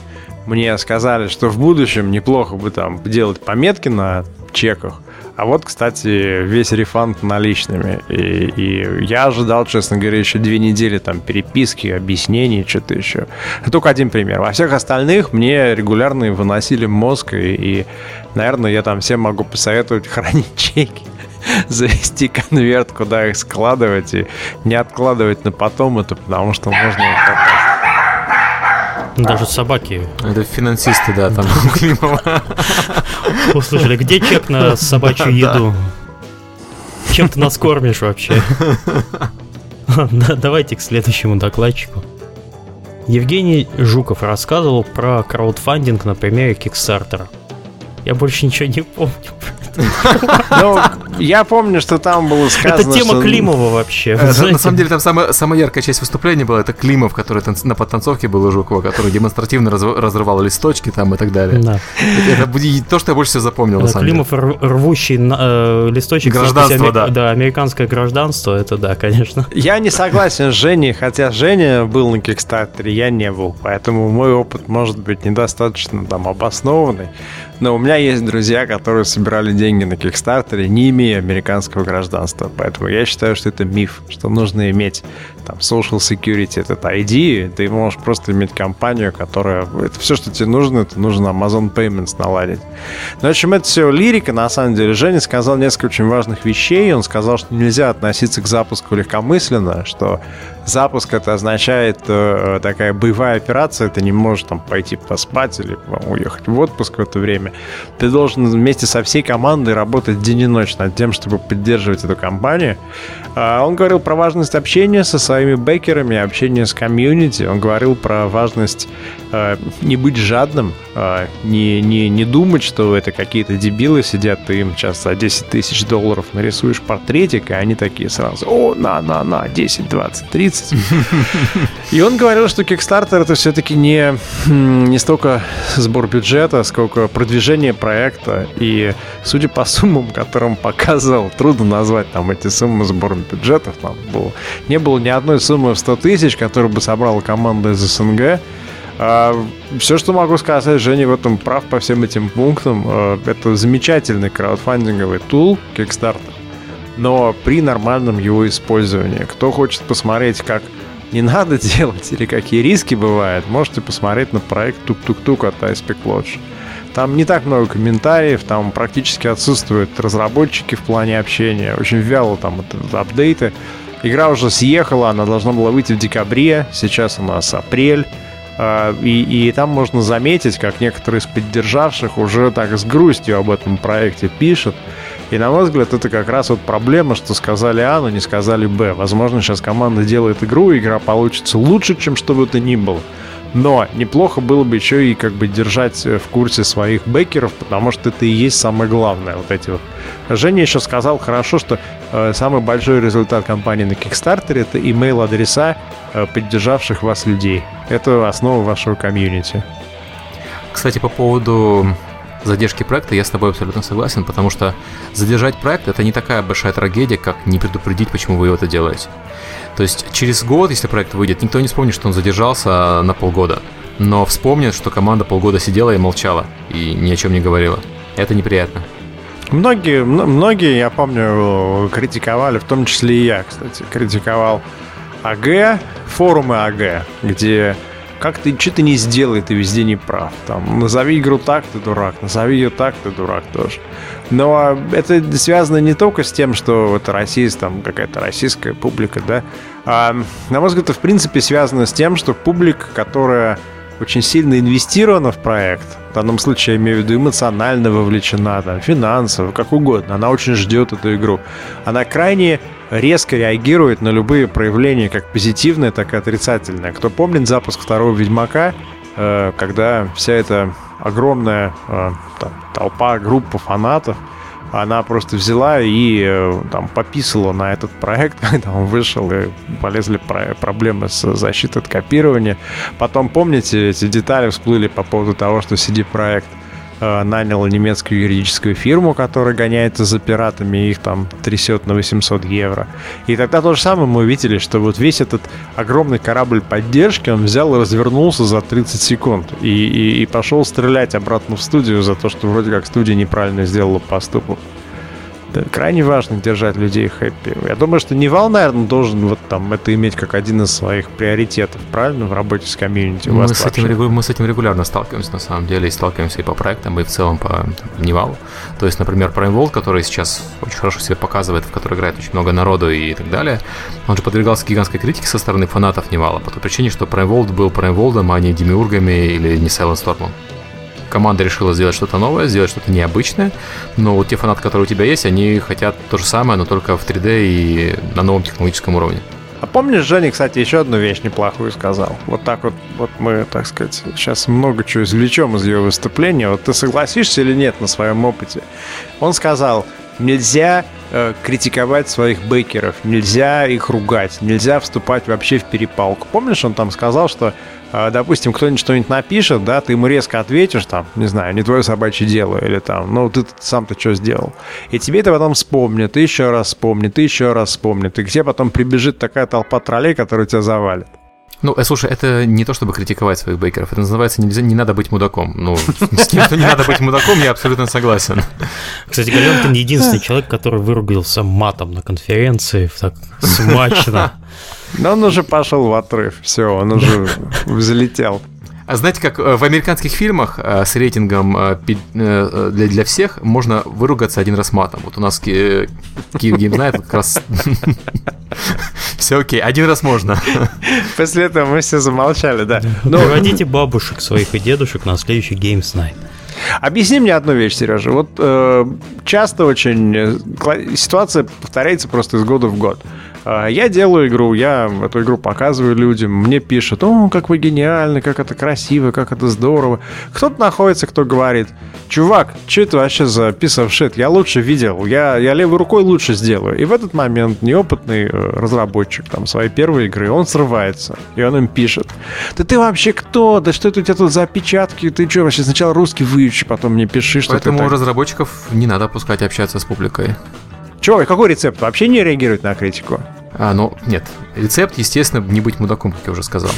Мне сказали, что в будущем неплохо бы там делать пометки на чеках. А вот, кстати, весь рефанд наличными. И, и я ожидал, честно говоря, еще две недели там переписки, объяснений, что-то еще. Это только один пример. Во всех остальных мне регулярно выносили мозг, и, и наверное, я там всем могу посоветовать хранить чеки завести конверт, куда их складывать и не откладывать на потом это, потому что можно даже собаки. Это финансисты, да, там. Услышали, где чек на собачью еду? Чем ты нас кормишь вообще? Давайте к следующему докладчику. Евгений Жуков рассказывал про краудфандинг на примере Кикстартера. Я больше ничего не помню. Ну, я помню, что там было сказано, Это тема Климова вообще. На самом деле, там самая, самая яркая часть выступления была, это Климов, который на подтанцовке был у Жукова, который демонстративно разрывал листочки там и так далее. Да. Это то, что я больше всего запомнил, на самом Климов, рвущий э, листочек. Гражданство, да. Да, американское гражданство, это да, конечно. Я не согласен с Женей, хотя Женя был на Кикстартере, я не был, поэтому мой опыт может быть недостаточно там обоснованный. Но у меня есть друзья, которые собирали деньги на Кикстартере, не имея американского гражданства. Поэтому я считаю, что это миф, что нужно иметь там social security, этот ID, ты можешь просто иметь компанию, которая... Это все, что тебе нужно, это нужно Amazon Payments наладить. Но, в общем, это все лирика, на самом деле. Женя сказал несколько очень важных вещей. Он сказал, что нельзя относиться к запуску легкомысленно, что запуск это означает э, такая боевая операция, ты не можешь там пойти поспать или уехать в отпуск в это время. Ты должен вместе со всей командой работать день и ночь над тем, чтобы поддерживать эту компанию. А он говорил про важность общения со своими бекерами, общения с комьюнити. Он говорил про важность э, не быть жадным, э, не, не, не думать, что это какие-то дебилы сидят, ты им сейчас за 10 тысяч долларов нарисуешь портретик, и они такие сразу, о, на, на, на, 10, 20, 30. И он говорил, что Kickstarter это все-таки не, не столько сбор бюджета, сколько продвижение проекта. И судя по суммам, которым показывал, трудно назвать там эти суммы сбором бюджетов. Там было, не было ни одной суммы в 100 тысяч, которую бы собрала команда из СНГ. А, все, что могу сказать, Женя в этом прав по всем этим пунктам. А, это замечательный краудфандинговый тул Kickstarter, но при нормальном его использовании. Кто хочет посмотреть, как не надо делать или какие риски бывают, можете посмотреть на проект Тук-Тук-Тук от Icepick Lodge. Там не так много комментариев, там практически отсутствуют разработчики в плане общения. Очень вяло там это, апдейты. Игра уже съехала, она должна была выйти в декабре, сейчас у нас апрель. А, и, и там можно заметить, как некоторые из поддержавших уже так с грустью об этом проекте пишут. И на мой взгляд, это как раз вот проблема, что сказали А, но не сказали Б. Возможно, сейчас команда делает игру, и игра получится лучше, чем что бы то ни было. Но неплохо было бы еще и как бы держать в курсе своих бекеров, потому что это и есть самое главное. Вот эти вот. Женя еще сказал хорошо, что э, самый большой результат компании на Kickstarter это email адреса э, поддержавших вас людей. Это основа вашего комьюнити. Кстати, по поводу задержки проекта я с тобой абсолютно согласен, потому что задержать проект это не такая большая трагедия, как не предупредить, почему вы это делаете. То есть через год, если проект выйдет, никто не вспомнит, что он задержался на полгода. Но вспомнит, что команда полгода сидела и молчала, и ни о чем не говорила. Это неприятно. Многие, многие, я помню, критиковали, в том числе и я, кстати, критиковал АГ, форумы АГ, где как ты, что ты не сделай, ты везде не прав. Там, назови игру так, ты дурак, назови ее так, ты дурак тоже. Но это связано не только с тем, что это Россия, там какая-то российская публика, да, а, на мой взгляд, это в принципе связано с тем, что публика, которая очень сильно инвестирована в проект, в данном случае я имею в виду эмоционально вовлечена, там, финансово, как угодно, она очень ждет эту игру. Она крайне резко реагирует на любые проявления, как позитивные, так и отрицательные. Кто помнит запуск второго Ведьмака, э, когда вся эта огромная э, там, толпа, группа фанатов она просто взяла и э, там пописала на этот проект, когда он вышел, и полезли про проблемы с защитой от копирования. Потом, помните, эти детали всплыли по поводу того, что CD-проект нанял немецкую юридическую фирму, которая гоняется за пиратами и их там трясет на 800 евро. И тогда то же самое мы увидели, что вот весь этот огромный корабль поддержки, он взял и развернулся за 30 секунд и, и, и пошел стрелять обратно в студию за то, что вроде как студия неправильно сделала поступок. Да, крайне важно держать людей happy. Я думаю, что Nival, наверное, должен вот там это иметь как один из своих приоритетов, правильно, в работе с комьюнити. Мы с, этим, мы с этим регулярно сталкиваемся, на самом деле, и сталкиваемся и по проектам, и в целом по Nival у. То есть, например, Prime World, который сейчас очень хорошо себя показывает, в который играет очень много народу и так далее, он же подвергался гигантской критике со стороны фанатов Nival а, по той причине, что Prime World был Prime World, а не Демиургами или не Silent Storm команда решила сделать что-то новое, сделать что-то необычное, но вот те фанаты, которые у тебя есть, они хотят то же самое, но только в 3D и на новом технологическом уровне. А помнишь, Женя, кстати, еще одну вещь неплохую сказал? Вот так вот, вот мы, так сказать, сейчас много чего извлечем из ее выступления. Вот ты согласишься или нет на своем опыте? Он сказал, нельзя э, критиковать своих бейкеров, нельзя их ругать, нельзя вступать вообще в перепалку. Помнишь, он там сказал, что допустим, кто-нибудь что-нибудь напишет, да, ты ему резко ответишь, там, не знаю, не твое собачье дело, или там, ну, ты сам-то что сделал. И тебе это потом вспомнит, и еще раз вспомнит, и еще раз вспомнит, и к тебе потом прибежит такая толпа троллей, которая тебя завалит. Ну, э, слушай, это не то, чтобы критиковать своих бейкеров. Это называется нельзя, не надо быть мудаком. Ну, с тем, что не надо быть мудаком, я абсолютно согласен. Кстати, Галенкин единственный человек, который выругался матом на конференции, так смачно. Но он уже пошел в отрыв. Все, он уже взлетел. А знаете, как э, в американских фильмах э, с рейтингом для, для всех можно выругаться один раз матом. Вот у нас Киев Гейм знает как раз все окей, один раз можно. После этого мы все замолчали, да. Но... Приводите бабушек своих и дедушек на следующий Games Night. Объясни мне одну вещь, Сережа. Вот э, часто очень э, ситуация повторяется просто из года в год. А, я делаю игру, я эту игру показываю людям, мне пишут, о, как вы гениальны, как это красиво, как это здорово. Кто-то находится, кто говорит, чувак, что это вообще за piece of shit, я лучше видел, я, я левой рукой лучше сделаю. И в этот момент неопытный э, разработчик там своей первой игры, он срывается, и он им пишет, да ты вообще кто, да что это у тебя тут за опечатки, ты что вообще сначала русский выучи, потом мне пиши, что Поэтому ты так... разработчиков не надо опускать общаться с публикой. Чего, какой рецепт? Вообще не реагирует на критику? А, ну, нет. Рецепт, естественно, не быть мудаком, как я уже сказал.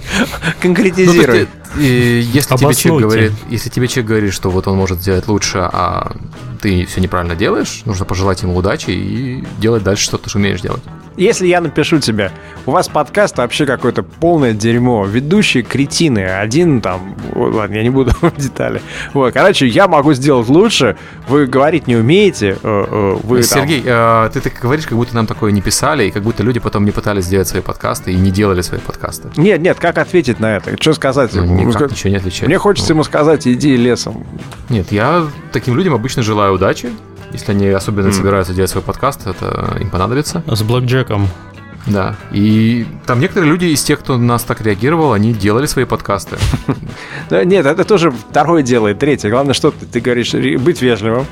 Конкретизируй. Ну, если тебе человек говорит, если тебе человек говорит, что вот он может сделать лучше, а ты все неправильно делаешь, нужно пожелать ему удачи и делать дальше, что ты умеешь делать. Если я напишу тебе, у вас подкаст вообще какое-то полное дерьмо, ведущие кретины, один там, ладно, я не буду в детали. Вот, короче, я могу сделать лучше, вы говорить не умеете, э, э, вы Сергей, там... Э, ты так говоришь, как будто нам такое не писали, и как будто люди потом не пытались сделать свои подкасты и не делали свои подкасты. Нет, нет, как ответить на это? Что сказать? Ну, никак, ничего не отвечать. Мне хочется ну. ему сказать, иди лесом. Нет, я таким людям обычно желаю удачи, если они особенно mm. собираются делать свой подкаст, это им понадобится. С блэкджеком. Да. И там некоторые люди из тех, кто нас так реагировал, они делали свои подкасты. Нет, это тоже второе дело и третье. Главное, что ты говоришь, быть вежливым,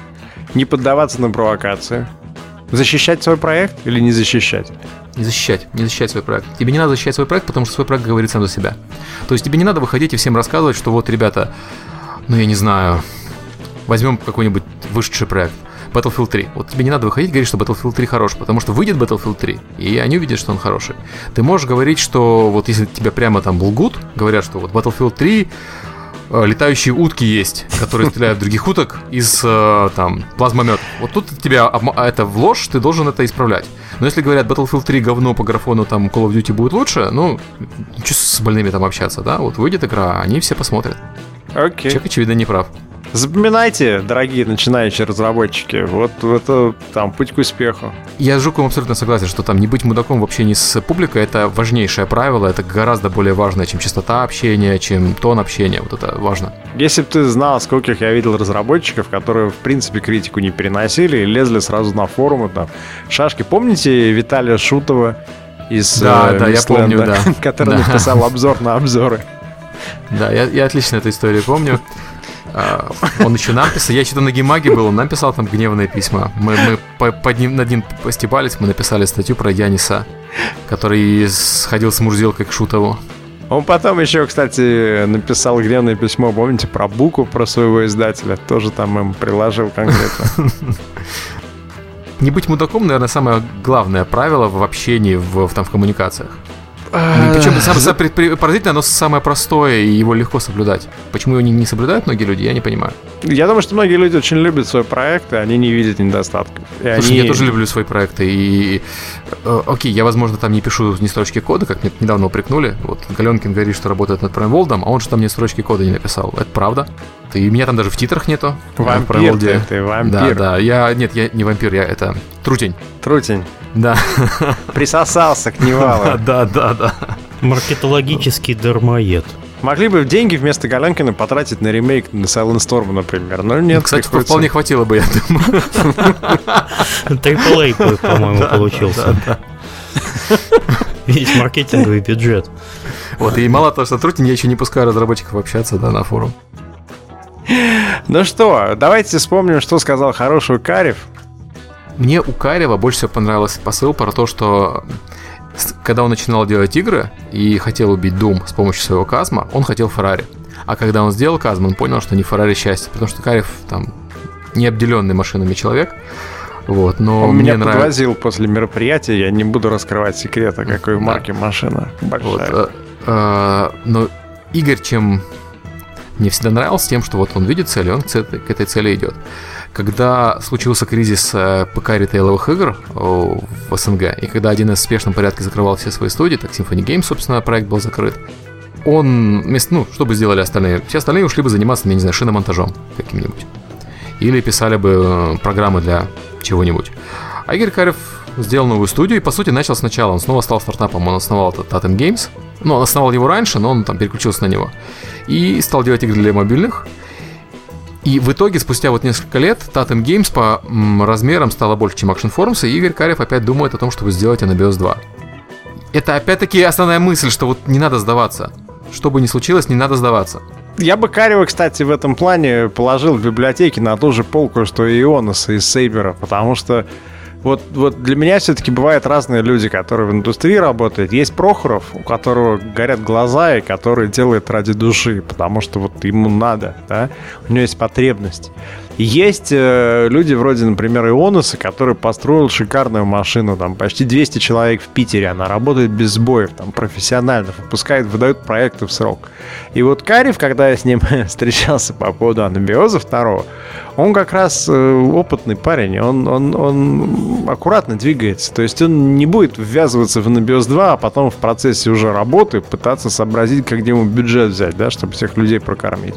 не поддаваться на провокации. Защищать свой проект или не защищать? Не защищать, не защищать свой проект. Тебе не надо защищать свой проект, потому что свой проект говорит сам за себя. То есть тебе не надо выходить и всем рассказывать, что вот, ребята, ну я не знаю, возьмем какой-нибудь вышедший проект. Battlefield 3. Вот тебе не надо выходить и говорить, что Battlefield 3 хорош, потому что выйдет Battlefield 3, и они увидят, что он хороший. Ты можешь говорить, что вот если тебя прямо там лгут, говорят, что вот Battlefield 3 э, летающие утки есть, которые стреляют других уток из э, там плазмометов. Вот тут тебя а это в ложь, ты должен это исправлять. Но если говорят, Battlefield 3 говно по графону, там Call of Duty будет лучше, ну, что с больными там общаться, да? Вот выйдет игра, они все посмотрят. Окей. Человек, очевидно, не прав. Запоминайте, дорогие начинающие разработчики, вот это там путь к успеху. Я с Жуковым абсолютно согласен, что там не быть мудаком в общении с публикой это важнейшее правило, это гораздо более важное, чем частота общения, чем тон общения, вот это важно. Если бы ты знал, скольких я видел разработчиков, которые в принципе критику не переносили и лезли сразу на форумы там. Шашки, помните Виталия Шутова из да, э, да, я помню, да. который да. написал обзор на обзоры. Да, я, я отлично эту историю помню. А, он еще нам писал, я что-то на Гимаге был, он нам писал там гневные письма. Мы, мы по, под ним, над ним постебались, мы написали статью про Яниса, который сходил с Мурзилкой к Шутову. Он потом еще, кстати, написал гневное письмо, помните, про Буку, про своего издателя. Тоже там им приложил конкретно. Не быть мудаком, наверное, самое главное правило в общении, в, там, в коммуникациях. Причем самое, самое поразительное, оно самое простое, и его легко соблюдать. Почему его не, не соблюдают многие люди, я не понимаю. Я думаю, что многие люди очень любят свои проекты, они не видят недостатков. И Слушай, они... я тоже люблю свои проекты, и... Э, окей, я, возможно, там не пишу ни строчки кода, как мне недавно упрекнули. Вот Галенкин говорит, что работает над Prime World, а он же там ни строчки кода не написал. Это правда. И меня там даже в титрах нету. Вампир ты, ты вампир. Да, да. Я, нет, я не вампир, я это трутень. Трутень. Да. Присосался к Невалу. Да, да, да. Маркетологический дармоед. Могли бы деньги вместо Галенкина потратить на ремейк на Silent Storm, например. Но нет, Кстати, приходится... вполне хватило бы, я думаю. Триплей, по-моему, получился. Весь маркетинговый бюджет. Вот, и мало того, что Трутин, я еще не пускаю разработчиков общаться, да, на форум. Ну что, давайте вспомним, что сказал хороший Карев. Мне у Карева больше всего понравился посыл про то, что когда он начинал делать игры и хотел убить Doom с помощью своего Казма, он хотел Феррари. А когда он сделал Казм, он понял, что не Феррари счастье, потому что Карев там не обделенный машинами человек. Вот, но он мне меня нравится... подвозил после мероприятия, я не буду раскрывать секрета, какой да. марки машина большая. Вот, э, э, но Игорь чем мне всегда нравился тем, что вот он видит цель, и он к, к этой цели идет. Когда случился кризис э, ПК-ритейловых игр в СНГ, и когда один из в спешном порядке закрывал все свои студии, так Symphony Games, собственно, проект был закрыт, он, ну, что бы сделали остальные? Все остальные ушли бы заниматься, я не знаю, шиномонтажом каким-нибудь. Или писали бы э, программы для чего-нибудь. А Игорь Карев сделал новую студию и, по сути, начал сначала. Он снова стал стартапом, он основал этот Tatum Games. Ну, он основал его раньше, но он там переключился на него. И стал делать игры для мобильных. И в итоге, спустя вот несколько лет, Tatum Games по размерам стало больше, чем Action Forums, и Игорь Карев опять думает о том, чтобы сделать Anabios 2. Это опять-таки основная мысль, что вот не надо сдаваться. Что бы ни случилось, не надо сдаваться. Я бы Карева, кстати, в этом плане положил в библиотеке на ту же полку, что и Ионаса из Сейбера, потому что вот, вот для меня все-таки бывают разные люди, которые в индустрии работают. Есть Прохоров, у которого горят глаза и который делает ради души, потому что вот ему надо, да, у него есть потребность. Есть э, люди вроде, например, Ионуса, который построил шикарную машину, там почти 200 человек в Питере, она работает без сбоев, там профессионально, выпускает, выдает проекты в срок. И вот Карев, когда я с ним встречался по поводу анабиоза второго, он как раз э, опытный парень, он, он, он аккуратно двигается, то есть он не будет ввязываться в анабиоз 2, а потом в процессе уже работы пытаться сообразить, как где ему бюджет взять, да, чтобы всех людей прокормить.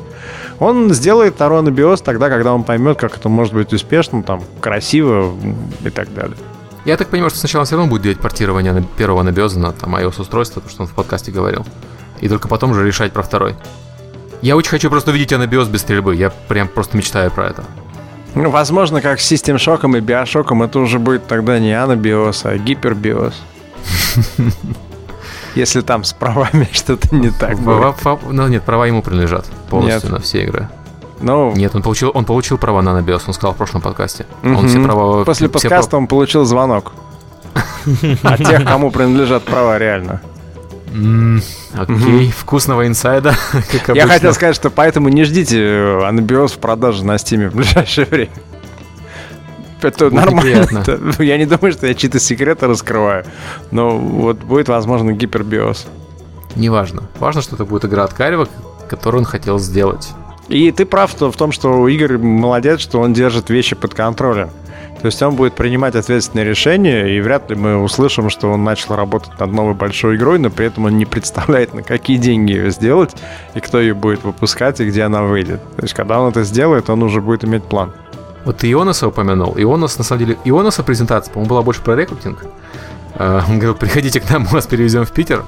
Он сделает второй анабиоз тогда, когда он поймет, как это может быть успешно, там, красиво и так далее. Я так понимаю, что сначала все равно будет делать портирование первого анабиоза на там, iOS-устройство, то, что он в подкасте говорил. И только потом уже решать про второй. Я очень хочу просто увидеть анабиоз без стрельбы. Я прям просто мечтаю про это. Ну, возможно, как с System Shock и Bioshock это уже будет тогда не анабиоз, а гипербиоз. Если там с правами что-то не так будет. Ну нет, права ему принадлежат полностью на все игры. Ну, Нет, он получил, он получил права на Анабиос, он сказал в прошлом подкасте. Он все права, После все подкаста прав... он получил звонок. От тех, кому принадлежат права реально. Окей, вкусного инсайда, Я хотел сказать, что поэтому не ждите Анабиос в продаже на Стиме в ближайшее время. Это будет нормально. Я не думаю, что я чьи-то секреты раскрываю. Но вот будет, возможно, гипербиос. Неважно. Важно, что это будет игра от Карева, который он хотел сделать. И ты прав в том, что Игорь молодец, что он держит вещи под контролем. То есть он будет принимать ответственные решения, и вряд ли мы услышим, что он начал работать над новой большой игрой, но при этом он не представляет, на какие деньги ее сделать, и кто ее будет выпускать, и где она выйдет. То есть когда он это сделает, он уже будет иметь план. Вот ты Ионаса упомянул. Ионас, на самом деле, Ионаса презентация, по-моему, была больше про рекрутинг. А, он говорил, приходите к нам, мы вас перевезем в Питер,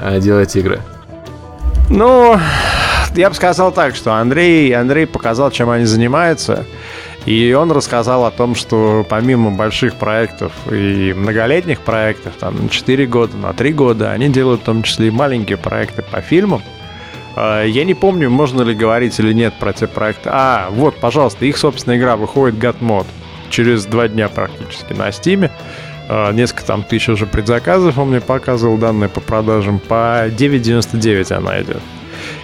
а, делать игры. Ну, я бы сказал так, что Андрей, Андрей показал, чем они занимаются. И он рассказал о том, что помимо больших проектов и многолетних проектов, там на 4 года, на 3 года, они делают в том числе и маленькие проекты по фильмам. А, я не помню, можно ли говорить или нет про те проекты. А, вот, пожалуйста, их собственная игра выходит God через два дня практически на Стиме. А, несколько там тысяч уже предзаказов, он мне показывал данные по продажам. По 9.99 она идет.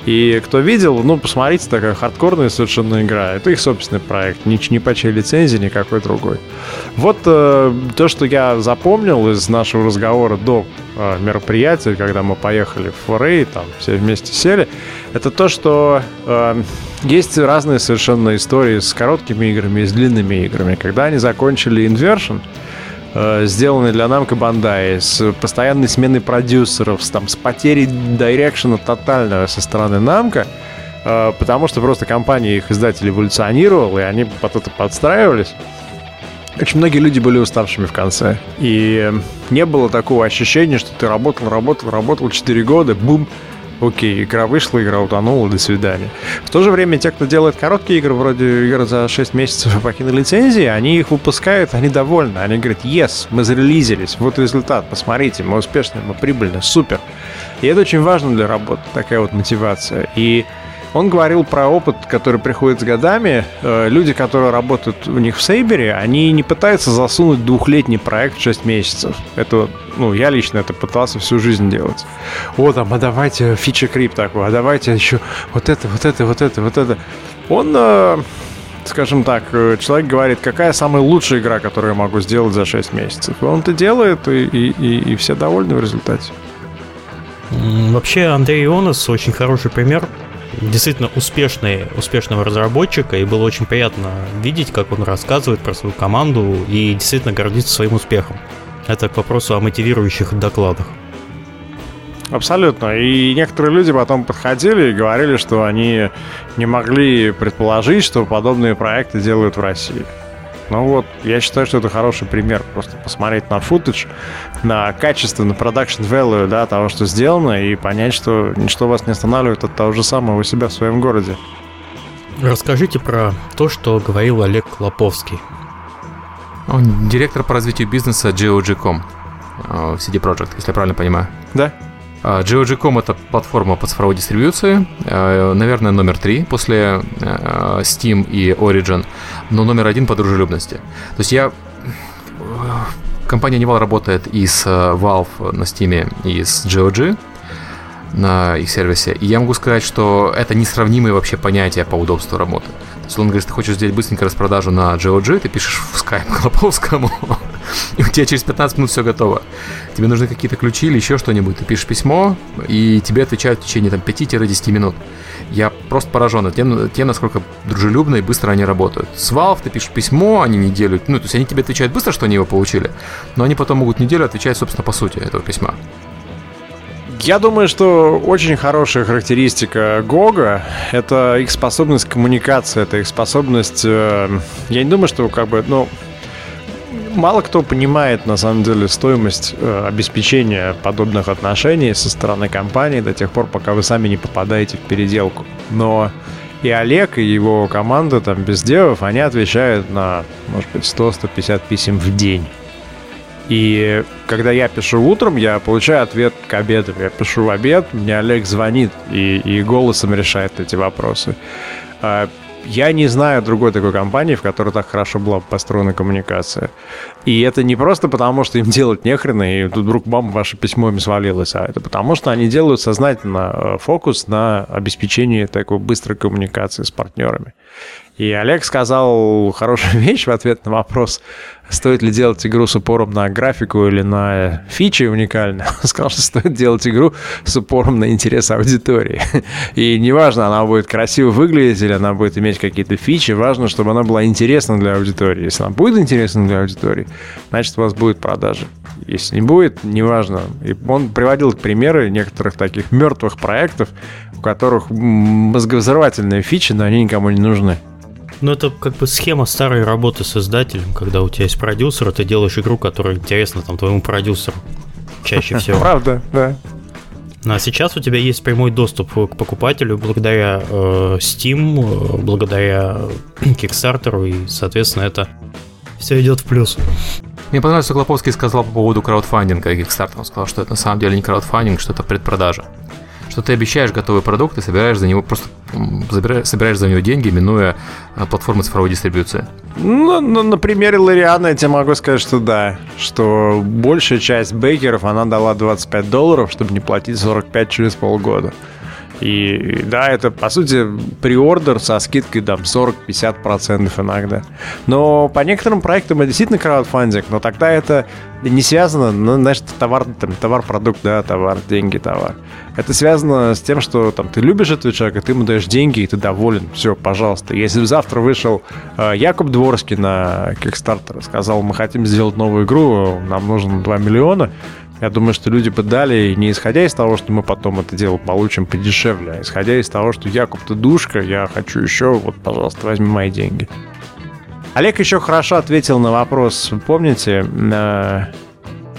И кто видел, ну, посмотрите, такая хардкорная совершенно игра. Это их собственный проект, ни, ни по чьей лицензии, никакой другой. Вот э, то, что я запомнил из нашего разговора до э, мероприятия, когда мы поехали в Форей, там все вместе сели, это то, что э, есть разные совершенно истории с короткими играми и с длинными играми. Когда они закончили Inversion, сделанный для Namco Bandai, с постоянной сменой продюсеров, с, там, с потерей дирекшена тотального со стороны Namco, э, потому что просто компания их издатель эволюционировала, и они под это подстраивались. Очень многие люди были уставшими в конце. И не было такого ощущения, что ты работал, работал, работал 4 года, бум, окей, игра вышла, игра утонула, до свидания. В то же время те, кто делает короткие игры, вроде игр за 6 месяцев и покинули лицензии, они их выпускают, они довольны. Они говорят, yes, мы зарелизились, вот результат, посмотрите, мы успешны, мы прибыльны, супер. И это очень важно для работы, такая вот мотивация. И он говорил про опыт, который приходит с годами. Э, люди, которые работают у них в Сейбере, они не пытаются засунуть двухлетний проект в 6 месяцев. Это, ну, я лично это пытался всю жизнь делать. О, там, а давайте фича крип такой, а давайте еще вот это, вот это, вот это, вот это. Он, э, скажем так, э, человек говорит, какая самая лучшая игра, которую я могу сделать за 6 месяцев. И он это делает, и, и, и, и все довольны в результате. Вообще, Андрей Ионас очень хороший пример действительно успешный, успешного разработчика, и было очень приятно видеть, как он рассказывает про свою команду и действительно гордится своим успехом. Это к вопросу о мотивирующих докладах. Абсолютно. И некоторые люди потом подходили и говорили, что они не могли предположить, что подобные проекты делают в России. Ну вот, я считаю, что это хороший пример. Просто посмотреть на футаж, на качество, на продакшн value, да, того, что сделано, и понять, что ничто вас не останавливает от того же самого у себя в своем городе. Расскажите про то, что говорил Олег Лоповский. Он директор по развитию бизнеса GOG.com в CD Projekt, если я правильно понимаю. Да. GOG.com это платформа по цифровой дистрибьюции, э, наверное, номер три после э, Steam и Origin, но номер один по дружелюбности. То есть я... Компания Nival работает и с Valve на Steam, и с GOG на их сервисе. И я могу сказать, что это несравнимые вообще понятия по удобству работы. То есть он говорит, ты хочешь сделать быстренько распродажу на GOG, ты пишешь в Skype Клоповскому, и у тебя через 15 минут все готово. Тебе нужны какие-то ключи или еще что-нибудь. Ты пишешь письмо, и тебе отвечают в течение там, 5-10 минут. Я просто поражен тем, тем, насколько дружелюбно и быстро они работают. С Valve ты пишешь письмо, они неделю... Ну, то есть они тебе отвечают быстро, что они его получили, но они потом могут неделю отвечать, собственно, по сути этого письма. Я думаю, что очень хорошая характеристика Гога — это их способность коммуникации, это их способность... Э, я не думаю, что как бы, ну, мало кто понимает, на самом деле, стоимость э, обеспечения подобных отношений со стороны компании до тех пор, пока вы сами не попадаете в переделку. Но и Олег, и его команда, там, без девов, они отвечают на, может быть, 100-150 писем в день. И когда я пишу утром, я получаю ответ к обеду. Я пишу в обед, мне Олег звонит и, и голосом решает эти вопросы. А, я не знаю другой такой компании, в которой так хорошо была построена коммуникация. И это не просто потому, что им делать нехрена, и тут вдруг бам, ваше письмо им свалилось, а это потому, что они делают сознательно э, фокус на обеспечении такой быстрой коммуникации с партнерами. И Олег сказал хорошую вещь в ответ на вопрос, стоит ли делать игру с упором на графику или на фичи уникальные. Он сказал, что стоит делать игру с упором на интерес аудитории. И неважно, она будет красиво выглядеть или она будет иметь какие-то фичи, важно, чтобы она была интересна для аудитории. Если она будет интересна для аудитории, значит, у вас будет продажи. Если не будет, неважно. И он приводил примеры некоторых таких мертвых проектов, у которых мозговзрывательные фичи, но они никому не нужны. Ну, это как бы схема старой работы с издателем, когда у тебя есть продюсер, ты делаешь игру, которая интересна там твоему продюсеру чаще всего. Правда, да. Ну, а сейчас у тебя есть прямой доступ к покупателю благодаря э, Steam, э, благодаря Kickstarter, и, соответственно, это все идет в плюс. Мне понравилось, что Клоповский сказал по поводу краудфандинга и Kickstarter. Он сказал, что это на самом деле не краудфандинг, что это предпродажа что ты обещаешь готовый продукт и собираешь за него просто собираешь за него деньги, минуя а, платформы цифровой дистрибуции. Ну, ну, на примере Лориана я тебе могу сказать, что да, что большая часть бейкеров, она дала 25 долларов, чтобы не платить 45 через полгода. И да, это, по сути, приордер со скидкой там 40-50% иногда. Но по некоторым проектам это действительно краудфандинг, но тогда это не связано, ну, знаешь, товар, там, товар-продукт, да, товар, деньги, товар. Это связано с тем, что там ты любишь этого человека, ты ему даешь деньги, и ты доволен. Все, пожалуйста. Если бы завтра вышел э, Якуб Дворский на Kickstarter, сказал, мы хотим сделать новую игру, нам нужно 2 миллиона, я думаю, что люди бы дали не исходя из того, что мы потом это дело получим подешевле, а исходя из того, что Якуб, ты душка, я хочу еще, вот, пожалуйста, возьми мои деньги. Олег еще хорошо ответил на вопрос. Помните, э,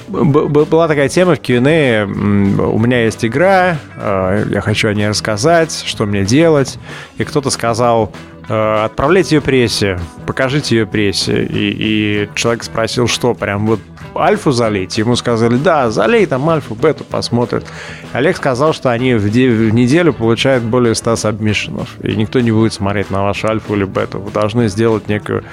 была такая тема в Q&A, у меня есть игра, э, я хочу о ней рассказать, что мне делать. И кто-то сказал, э, отправляйте ее прессе, покажите ее прессе. И, и человек спросил, что, прям вот альфу залить? Ему сказали, да, залей там альфу, бету посмотрят. Олег сказал, что они в, де- в неделю получают более 100 сабмишенов, и никто не будет смотреть на вашу альфу или бету. Вы должны сделать некую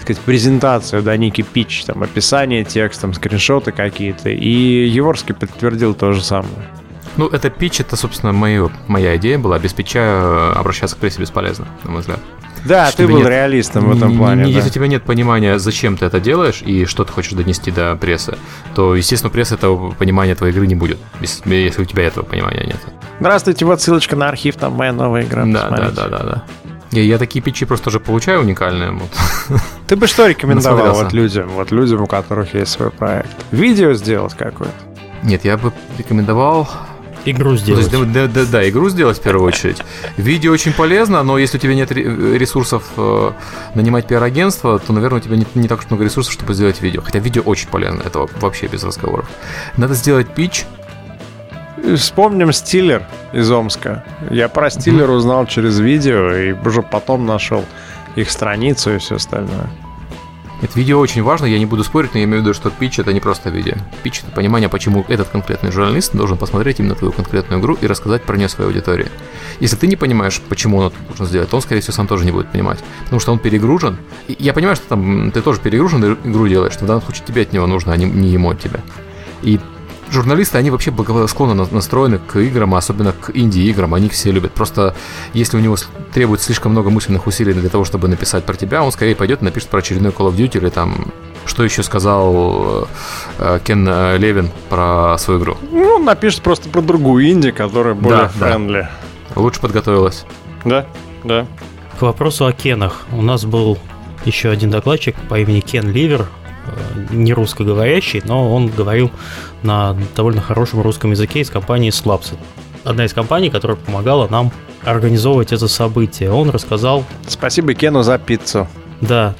сказать, презентацию, да, некий питч, там, описание текстом, скриншоты какие-то. И Еворский подтвердил то же самое. Ну, это питч, это, собственно, мою, моя идея была. Без питча э, обращаться к прессе бесполезно, на мой взгляд. Да, ты был нет, реалистом в этом плане. Если да. у тебя нет понимания, зачем ты это делаешь и что ты хочешь донести до прессы, то, естественно, пресса этого понимания твоей игры не будет, если у тебя этого понимания нет. Здравствуйте, вот ссылочка на архив, там моя новая игра. Да, да, да, да, да. Я, я такие пичи просто уже получаю уникальные. Вот. Ты бы что рекомендовал вот людям, вот людям, у которых есть свой проект? Видео сделать какое-то? Нет, я бы рекомендовал Игру сделать. есть, да, да, да, игру сделать в первую очередь. Видео очень полезно, но если у тебя нет ресурсов э, нанимать пиар-агентство, то, наверное, у тебя не, не так уж много ресурсов, чтобы сделать видео. Хотя видео очень полезно, это вообще без разговоров. Надо сделать пич. Вспомним Стиллер из Омска. Я про Стиллер узнал через видео и уже потом нашел их страницу и все остальное. Это видео очень важно, я не буду спорить, но я имею в виду, что питч это не просто видео. Питч это понимание, почему этот конкретный журналист должен посмотреть именно твою конкретную игру и рассказать про нее своей аудитории. Если ты не понимаешь, почему он это должен сделать, то он, скорее всего, сам тоже не будет понимать. Потому что он перегружен. И я понимаю, что там ты тоже перегружен игру делаешь, что в данном случае тебе от него нужно, а не ему от тебя. И журналисты, они вообще благосклонно настроены к играм, а особенно к инди-играм, они их все любят. Просто если у него требуется слишком много мысленных усилий для того, чтобы написать про тебя, он скорее пойдет и напишет про очередной Call of Duty или там что еще сказал э, Кен э, Левин про свою игру? Ну, напишет просто про другую инди, которая более да, friendly. Да. Лучше подготовилась. Да, да. К вопросу о Кенах. У нас был еще один докладчик по имени Кен Ливер, Э, не русскоговорящий, но он говорил на довольно хорошем русском языке из компании Slapset. Одна из компаний, которая помогала нам организовывать это событие. Он рассказал... Спасибо Кену за пиццу. Да,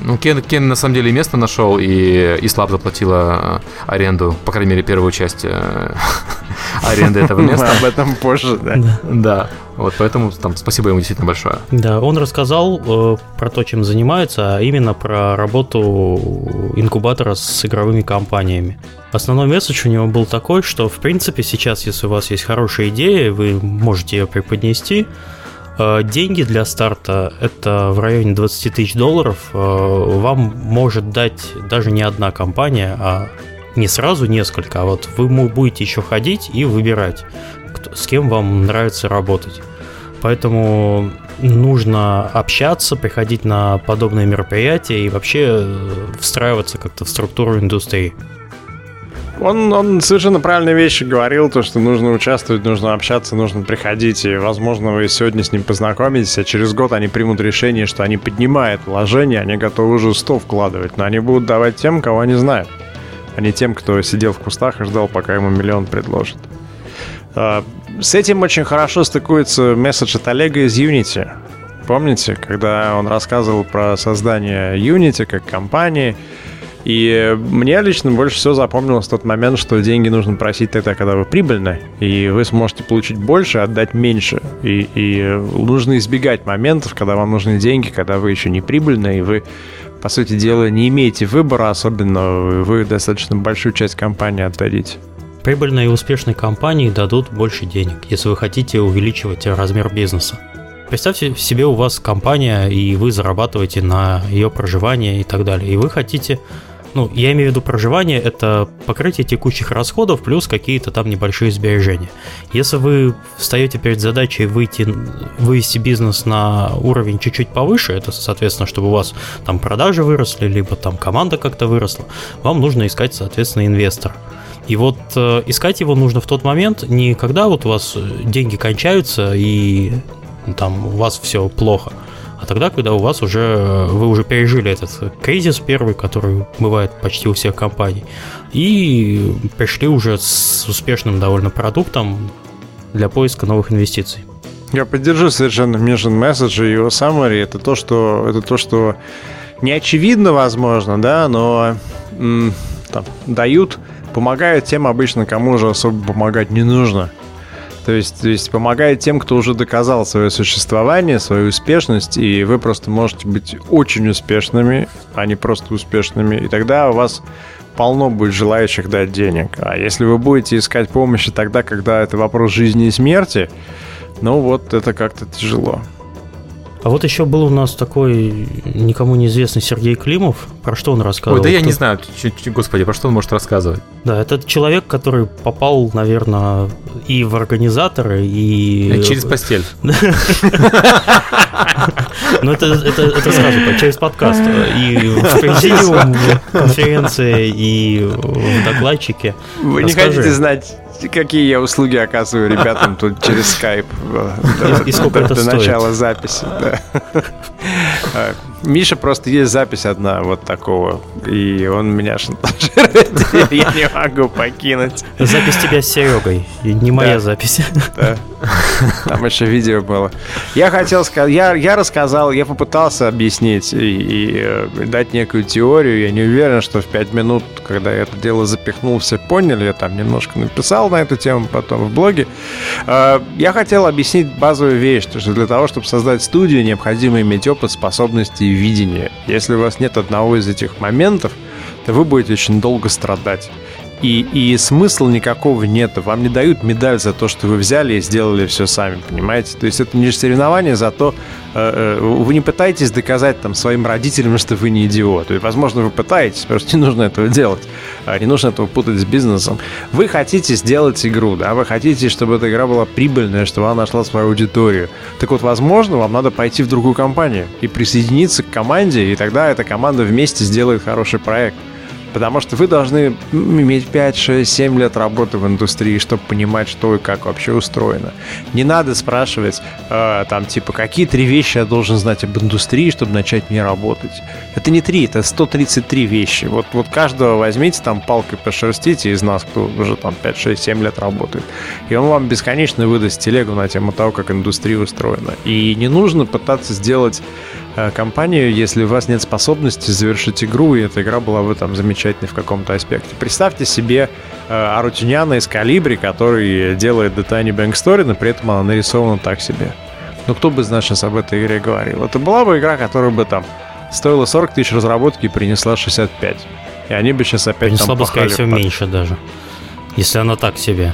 ну, Кен, Кен на самом деле место нашел, и, и Слаб заплатила э, аренду, по крайней мере, первую часть э, аренды этого места. Об этом позже, да. Да, вот поэтому там спасибо ему действительно большое. Да, он рассказал э, про то, чем занимается, а именно про работу инкубатора с игровыми компаниями. Основной месседж у него был такой, что в принципе сейчас, если у вас есть хорошая идея, вы можете ее преподнести, деньги для старта это в районе 20 тысяч долларов. Э, вам может дать даже не одна компания, а не сразу несколько, а вот вы будете еще ходить и выбирать, с кем вам нравится работать. Поэтому нужно общаться, приходить на подобные мероприятия и вообще э, встраиваться как-то в структуру индустрии. Он, он совершенно правильные вещи говорил, то, что нужно участвовать, нужно общаться, нужно приходить, и, возможно, вы сегодня с ним познакомитесь, а через год они примут решение, что они поднимают вложения, они готовы уже 100 вкладывать, но они будут давать тем, кого они знают, а не тем, кто сидел в кустах и ждал, пока ему миллион предложат. А, с этим очень хорошо стыкуется месседж от Олега из Unity. Помните, когда он рассказывал про создание Unity как компании, и мне лично больше всего запомнилось тот момент, что деньги нужно просить тогда, когда вы прибыльны, и вы сможете получить больше, отдать меньше. И, и нужно избегать моментов, когда вам нужны деньги, когда вы еще не прибыльны, и вы, по сути дела, не имеете выбора, особенно вы достаточно большую часть компании отдадите. Прибыльные и успешные компании дадут больше денег, если вы хотите увеличивать размер бизнеса. Представьте себе, у вас компания, и вы зарабатываете на ее проживание и так далее. И вы хотите, ну, я имею в виду проживание, это покрытие текущих расходов плюс какие-то там небольшие сбережения. Если вы встаете перед задачей выйти, вывести бизнес на уровень чуть-чуть повыше, это, соответственно, чтобы у вас там продажи выросли, либо там команда как-то выросла, вам нужно искать, соответственно, инвестора. И вот э, искать его нужно в тот момент, не когда вот у вас деньги кончаются и там у вас все плохо, а тогда, когда у вас уже э, вы уже пережили этот кризис первый, который бывает почти у всех компаний, и пришли уже с успешным довольно продуктом для поиска новых инвестиций. Я поддержу совершенно Mission Message и его summary. Это то, что, это то, что не очевидно, возможно, да, но там, дают помогает тем обычно, кому же особо помогать не нужно. То есть, то есть помогает тем, кто уже доказал свое существование, свою успешность, и вы просто можете быть очень успешными, а не просто успешными, и тогда у вас полно будет желающих дать денег. А если вы будете искать помощи тогда, когда это вопрос жизни и смерти, ну вот это как-то тяжело. А вот еще был у нас такой никому неизвестный Сергей Климов. Про что он рассказывал? Ой, да я Кто... не знаю, господи, про что он может рассказывать? Да, это человек, который попал, наверное, и в организаторы, и... Э, через постель. Ну, это, это, это сразу, через подкаст. И в президиум конференции, и в докладчике. Вы не хотите знать какие я услуги оказываю ребятам тут через скайп э, и сколько это до начала записи. Э, Миша просто есть запись одна вот такого, и он меня шантажирует, я не могу покинуть. Запись тебя с Серегой, не моя запись. Да. Там еще видео было. Я хотел сказать, я, я рассказал, я попытался объяснить и, и э, дать некую теорию. Я не уверен, что в пять минут, когда я это дело запихнул, все поняли. Я там немножко написал на эту тему потом в блоге. Э, я хотел объяснить базовую вещь, что для того, чтобы создать студию, необходимо иметь опыт, способности и видение. Если у вас нет одного из этих моментов, то вы будете очень долго страдать. И, и смысла никакого нет. Вам не дают медаль за то, что вы взяли и сделали все сами, понимаете? То есть это не соревнование за то, э, э, вы не пытаетесь доказать там своим родителям, что вы не идиот. И, возможно, вы пытаетесь, просто не нужно этого делать. А, не нужно этого путать с бизнесом. Вы хотите сделать игру, да, вы хотите, чтобы эта игра была прибыльная, чтобы она нашла свою аудиторию. Так вот, возможно, вам надо пойти в другую компанию и присоединиться к команде, и тогда эта команда вместе сделает хороший проект. Потому что вы должны иметь 5, 6, 7 лет работы в индустрии, чтобы понимать, что и как вообще устроено. Не надо спрашивать, э, там, типа, какие три вещи я должен знать об индустрии, чтобы начать не работать. Это не три, это 133 вещи. Вот, вот каждого возьмите, там, палкой пошерстите из нас, кто уже там 5, 6, 7 лет работает. И он вам бесконечно выдаст телегу на тему того, как индустрия устроена. И не нужно пытаться сделать компанию, если у вас нет способности завершить игру, и эта игра была бы там замечательной в каком-то аспекте. Представьте себе э, Арутюняна из Калибри, который делает Detani Bank Story, но при этом она нарисована так себе. Ну, кто бы, значит, об этой игре говорил? Это была бы игра, которая бы там стоила 40 тысяч разработки и принесла 65. И они бы сейчас опять принесла там бы, скорее всего, меньше даже. Если она так себе.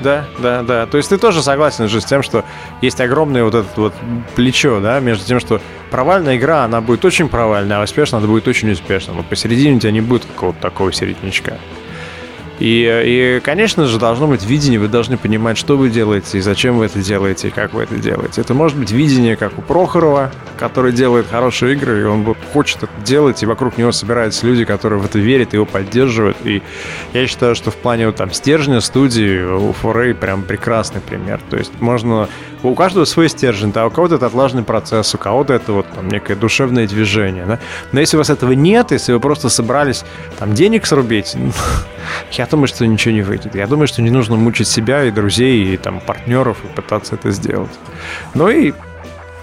Да, да, да. То есть ты тоже согласен же с тем, что есть огромное вот это вот плечо, да, между тем, что провальная игра, она будет очень провальная, а успешная она будет очень успешной. Но посередине у тебя не будет какого-то такого середнячка. И, и, конечно же, должно быть видение, вы должны понимать, что вы делаете, и зачем вы это делаете, и как вы это делаете. Это может быть видение, как у Прохорова, который делает хорошие игры, и он хочет это делать, и вокруг него собираются люди, которые в это верят, его поддерживают. И я считаю, что в плане вот, там стержня студии у Форей прям прекрасный пример. То есть можно... У каждого свой стержень, да, у кого-то это отлаженный процесс, у кого-то это вот там некое душевное движение, да. Но если у вас этого нет, если вы просто собрались там денег срубить, я думаю, что ничего не выйдет. Я думаю, что не нужно мучить себя и друзей, и там партнеров, и пытаться это сделать. Ну и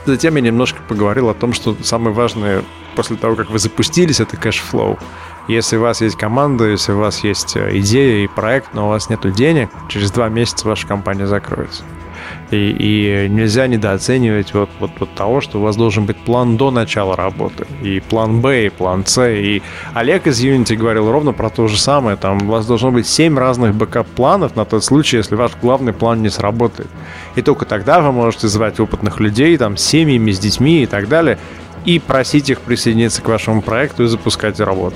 затем я немножко поговорил о том, что самое важное после того, как вы запустились, это cash flow. Если у вас есть команда, если у вас есть э, идея и проект, но у вас нет денег, через два месяца ваша компания закроется. И, и нельзя недооценивать вот, вот, вот того, что у вас должен быть план до начала работы. И план Б, и план С. И Олег из Unity говорил ровно про то же самое. Там у вас должно быть 7 разных бэкап-планов на тот случай, если ваш главный план не сработает. И только тогда вы можете звать опытных людей, там, с семьями, с детьми и так далее, и просить их присоединиться к вашему проекту и запускать работу.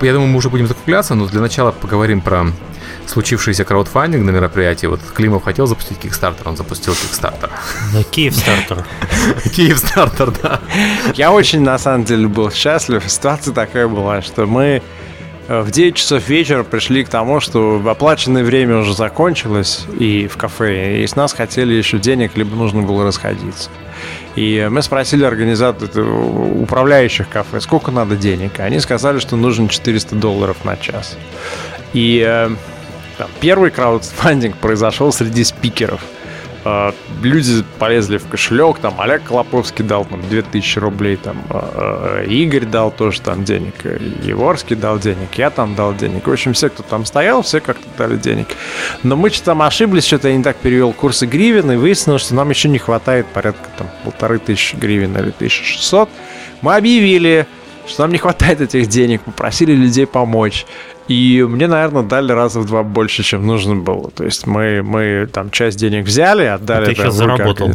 Я думаю, мы уже будем закругляться, но для начала поговорим про случившийся краудфандинг на мероприятии. Вот Климов хотел запустить Kickstarter, он запустил Kickstarter. Да, Киевстартер. Киевстартер, да. Я очень, на самом деле, был счастлив. Ситуация такая была, что мы э, в 9 часов вечера пришли к тому, что оплаченное время уже закончилось и в кафе, и с нас хотели еще денег, либо нужно было расходиться. И мы спросили организаторов, управляющих кафе, сколько надо денег. Они сказали, что нужно 400 долларов на час. И э, там, первый краудфандинг произошел среди спикеров. Uh, люди полезли в кошелек, там Олег Колоповский дал там 2000 рублей, там uh, Игорь дал тоже там денег, Еворский дал денег, я там дал денег. В общем, все, кто там стоял, все как-то дали денег. Но мы что-то там ошиблись, что-то я не так перевел курсы гривен, и выяснилось, что нам еще не хватает порядка там полторы тысячи гривен или 1600. Мы объявили, что нам не хватает этих денег, попросили людей помочь. И мне, наверное, дали раза в два больше, чем нужно было. То есть мы, мы там часть денег взяли, отдали... Ты сейчас заработал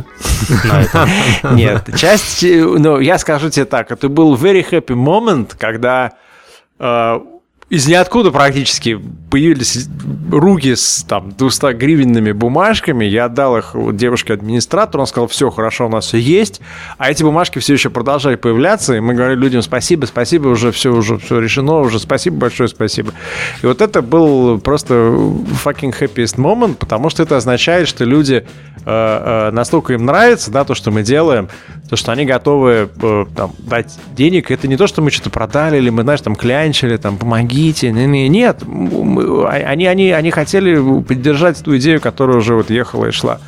Нет, часть... Ну, я скажу тебе так, это был very happy moment, когда э, из ниоткуда практически появились руки с там 200 гривенными бумажками. Я отдал их девушке-администратору, он сказал, все, хорошо, у нас все есть. А эти бумажки все еще продолжали появляться, и мы говорили людям спасибо, спасибо, уже все, уже все решено, уже спасибо, большое спасибо. И вот это был просто fucking happiest moment, потому что это означает, что люди э, э, настолько им нравится, да, то, что мы делаем, то, что они готовы э, там, дать денег. Это не то, что мы что-то продали, или мы, знаешь, там клянчили, там, помоги помогите. Нет, они, они, они хотели поддержать ту идею, которая уже вот ехала и шла.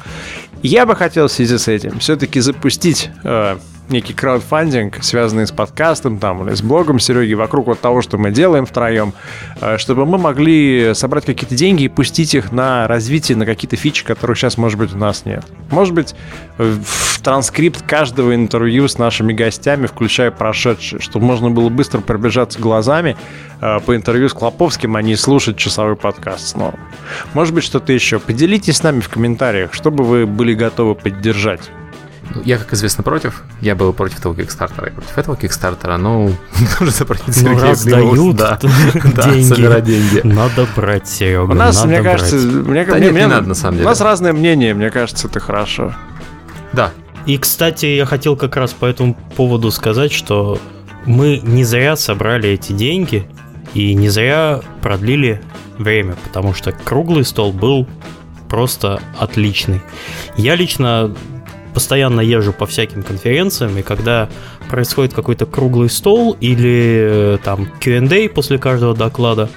Я бы хотел в связи с этим все-таки запустить э, некий краудфандинг, связанный с подкастом там, или с блогом Сереги, вокруг вот того, что мы делаем втроем, э, чтобы мы могли собрать какие-то деньги и пустить их на развитие, на какие-то фичи, которых сейчас, может быть, у нас нет. Может быть, в транскрипт каждого интервью с нашими гостями, включая прошедшие, чтобы можно было быстро пробежаться глазами э, по интервью с Клоповским, а не слушать часовой подкаст снова. Может быть, что-то еще. Поделитесь с нами в комментариях, что бы вы были готовы поддержать. Ну, я, как известно, против. Я был против того Кикстартера и против этого Кикстартера, но нужно запросить Сергея ну, раз дают да, деньги, собирать деньги. Надо брать, Серега, У нас, надо мне брать. кажется, мне, да мне, нет, мне, не надо, на самом деле. У нас разное мнение, мне кажется, это хорошо. Да. И, кстати, я хотел как раз по этому поводу сказать, что мы не зря собрали эти деньги и не зря продлили время, потому что круглый стол был просто отличный. Я лично постоянно езжу по всяким конференциям, и когда происходит какой-то круглый стол или э, там Q&A после каждого доклада,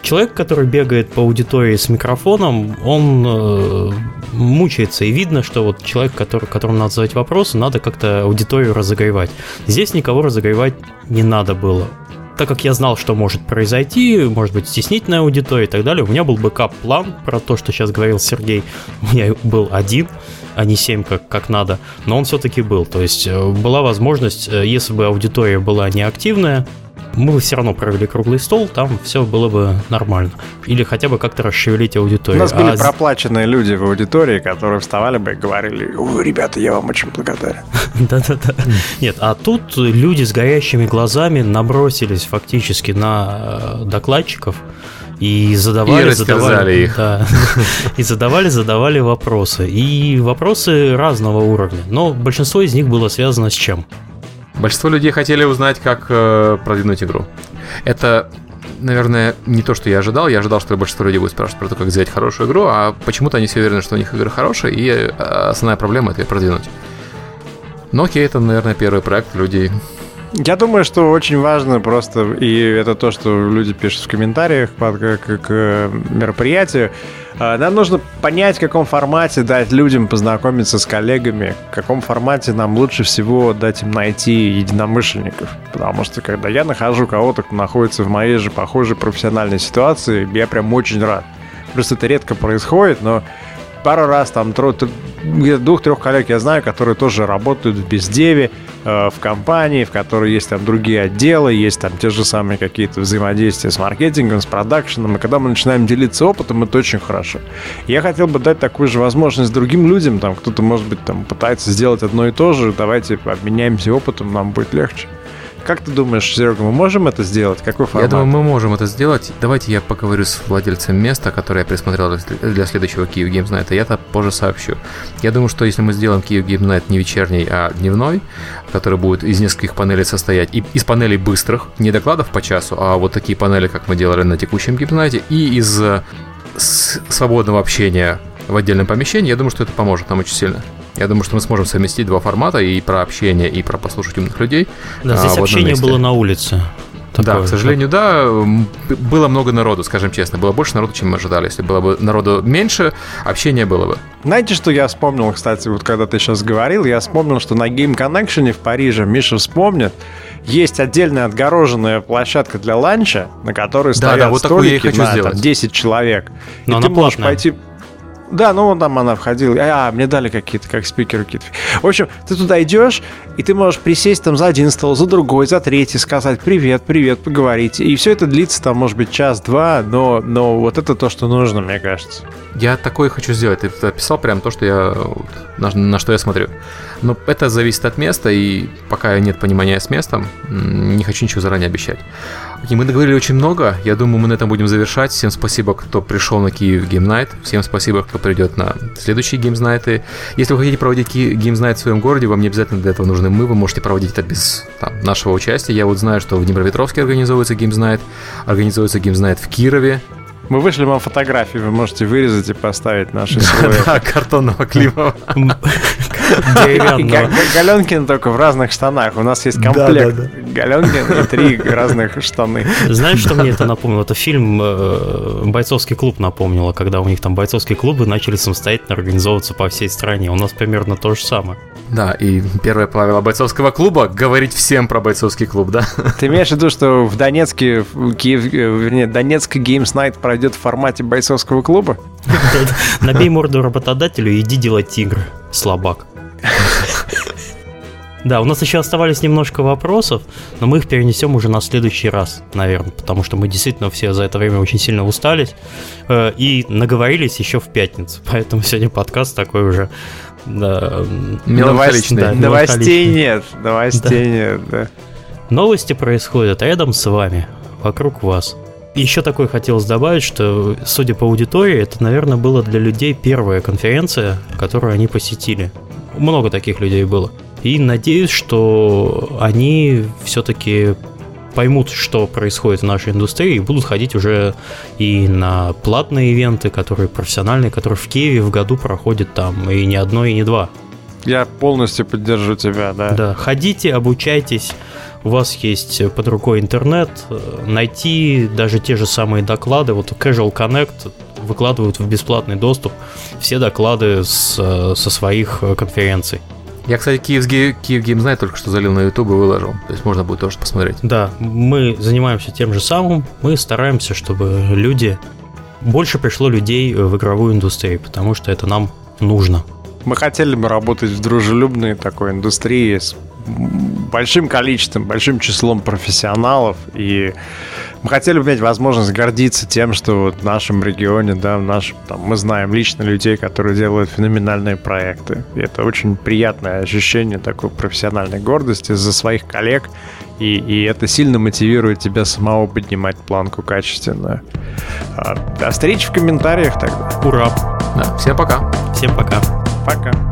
человек, который бегает по аудитории с микрофоном, он э, мучается, и видно, что вот человек, который, которому надо задать вопросы, надо как-то аудиторию разогревать. Здесь никого разогревать не надо было. Так как я знал, что может произойти, может быть, стеснительная аудитория и так далее, у меня был backup-план про то, что сейчас говорил Сергей. У меня был один, а не 7, как, как надо, но он все-таки был. То есть э, была возможность, э, если бы аудитория была неактивная, мы бы все равно провели круглый стол, там все было бы нормально. Или хотя бы как-то расшевелить аудиторию. У нас были А с- проплаченные люди в аудитории, которые вставали бы и говорили, «Ой, ребята, я вам очень благодарен. Да-да-да. Нет, а тут люди с горящими глазами набросились фактически на э, докладчиков и задавали, И задавали, их. да. и задавали, задавали вопросы. И вопросы разного уровня, но большинство из них было связано с чем? Большинство людей хотели узнать, как э, продвинуть игру. Это, наверное, не то, что я ожидал. Я ожидал, что большинство людей будет спрашивать про то, как сделать хорошую игру, а почему-то они все уверены, что у них игры хорошие, и э, основная проблема — это ее продвинуть. Но окей, это, наверное, первый проект. Люди Я думаю, что очень важно просто, и это то, что люди пишут в комментариях к, к- к мероприятию, э, нам нужно понять, в каком формате дать людям познакомиться с коллегами, в каком формате нам лучше всего дать им найти единомышленников. Потому что когда я нахожу кого-то, кто находится в моей же похожей профессиональной ситуации, я прям очень рад. Просто это редко происходит, но пару раз там двух-трех коллег я знаю, которые тоже работают в бездеве, в компании, в которой есть там другие отделы, есть там те же самые какие-то взаимодействия с маркетингом, с продакшеном, и когда мы начинаем делиться опытом, это очень хорошо. Я хотел бы дать такую же возможность другим людям, там кто-то, может быть, там пытается сделать одно и то же, давайте обменяемся опытом, нам будет легче. Как ты думаешь, Серега, мы можем это сделать? Какой формат? Я думаю, мы можем это сделать. Давайте я поговорю с владельцем места, которое я присмотрел для- следующего Киев Games Night, и я это позже сообщу. Я думаю, что если мы сделаем Киев Games Night не вечерний, а дневной, который будет из нескольких панелей состоять, и из панелей быстрых, не докладов по часу, а вот такие панели, как мы делали на текущем Night, и из э, свободного общения в отдельном помещении, я думаю, что это поможет нам очень сильно. Я думаю, что мы сможем совместить два формата, и про общение, и про послушать умных людей. Да, а, здесь одном общение месте. было на улице. Да, Такое. к сожалению, да. Было много народу, скажем честно. Было больше народу, чем мы ожидали. Если было бы народу меньше, общения было бы. Знаете, что я вспомнил, кстати, вот когда ты сейчас говорил, я вспомнил, что на Game Connection в Париже, Миша вспомнит, есть отдельная отгороженная площадка для ланча, на которой стоят да, вот такую я и столики хочу на там, сделать. 10 человек. Но и она ты можешь платная. пойти... Да, ну вон там она входила. А, мне дали какие-то, как спикеры какие-то. В общем, ты туда идешь, и ты можешь присесть там за один стол, за другой, за третий, сказать привет, привет, поговорить. И все это длится там, может быть, час-два, но, но вот это то, что нужно, мне кажется. Я такое хочу сделать. Ты описал прям то, что я на, на что я смотрю. Но это зависит от места, и пока нет понимания с местом, не хочу ничего заранее обещать. Окей, мы договорили очень много. Я думаю, мы на этом будем завершать. Всем спасибо, кто пришел на Киев Game Night. Всем спасибо, кто придет на следующие Games Night. Если вы хотите проводить Ки- Games Night в своем городе, вам не обязательно для этого нужны мы. Вы можете проводить это без там, нашего участия. Я вот знаю, что в Днепропетровске организуется Games Night, организуется Games Night в Кирове. Мы вышли вам фотографии, вы можете вырезать и поставить наши. Да, картонного Климова. Деревянного. Га- Га- Галенкин только в разных штанах. У нас есть комплект Галенкин и три разных штаны. Знаешь, что мне это напомнило? Это фильм э, «Бойцовский клуб» напомнило, когда у них там бойцовские клубы начали самостоятельно организовываться по всей стране. У нас примерно то же самое. Да, и первое правило бойцовского клуба — говорить всем про бойцовский клуб, да? Ты имеешь в виду, что в Донецке, в Киев, э, вернее, Донецк Games Night пройдет в формате бойцовского клуба? Набей морду работодателю и иди делать игры, слабак. Да, у нас еще оставались немножко вопросов, но мы их перенесем уже на следующий раз, наверное, потому что мы действительно все за это время очень сильно устались э, и наговорились еще в пятницу, поэтому сегодня подкаст такой уже да, Меланхоличный. да, Новостей нет, новостей нет, да. Новости происходят рядом с вами, вокруг вас. Еще такое хотелось добавить, что, судя по аудитории, это, наверное, было для людей первая конференция, которую они посетили. Много таких людей было. И надеюсь, что они все-таки поймут, что происходит в нашей индустрии, и будут ходить уже и на платные ивенты, которые профессиональные, которые в Киеве в году проходят там и не одно, и не два. Я полностью поддержу тебя, да. Да, ходите, обучайтесь. У вас есть под рукой интернет, э, найти даже те же самые доклады. Вот Casual Connect выкладывают в бесплатный доступ все доклады с, э, со своих э, конференций. Я, кстати, Киев, Киев Night только что залил на YouTube и выложил. То есть можно будет тоже посмотреть. Да, мы занимаемся тем же самым. Мы стараемся, чтобы люди больше пришло людей в игровую индустрию, потому что это нам нужно. Мы хотели бы работать в дружелюбной такой индустрии с большим количеством, большим числом профессионалов, и мы хотели бы иметь возможность гордиться тем, что вот в нашем регионе, да, в нашем, там, мы знаем лично людей, которые делают феноменальные проекты. И это очень приятное ощущение такой профессиональной гордости за своих коллег, и, и это сильно мотивирует тебя самого поднимать планку качественно. А, до встречи в комментариях тогда. Ура! Да, всем пока. Всем пока. Пока.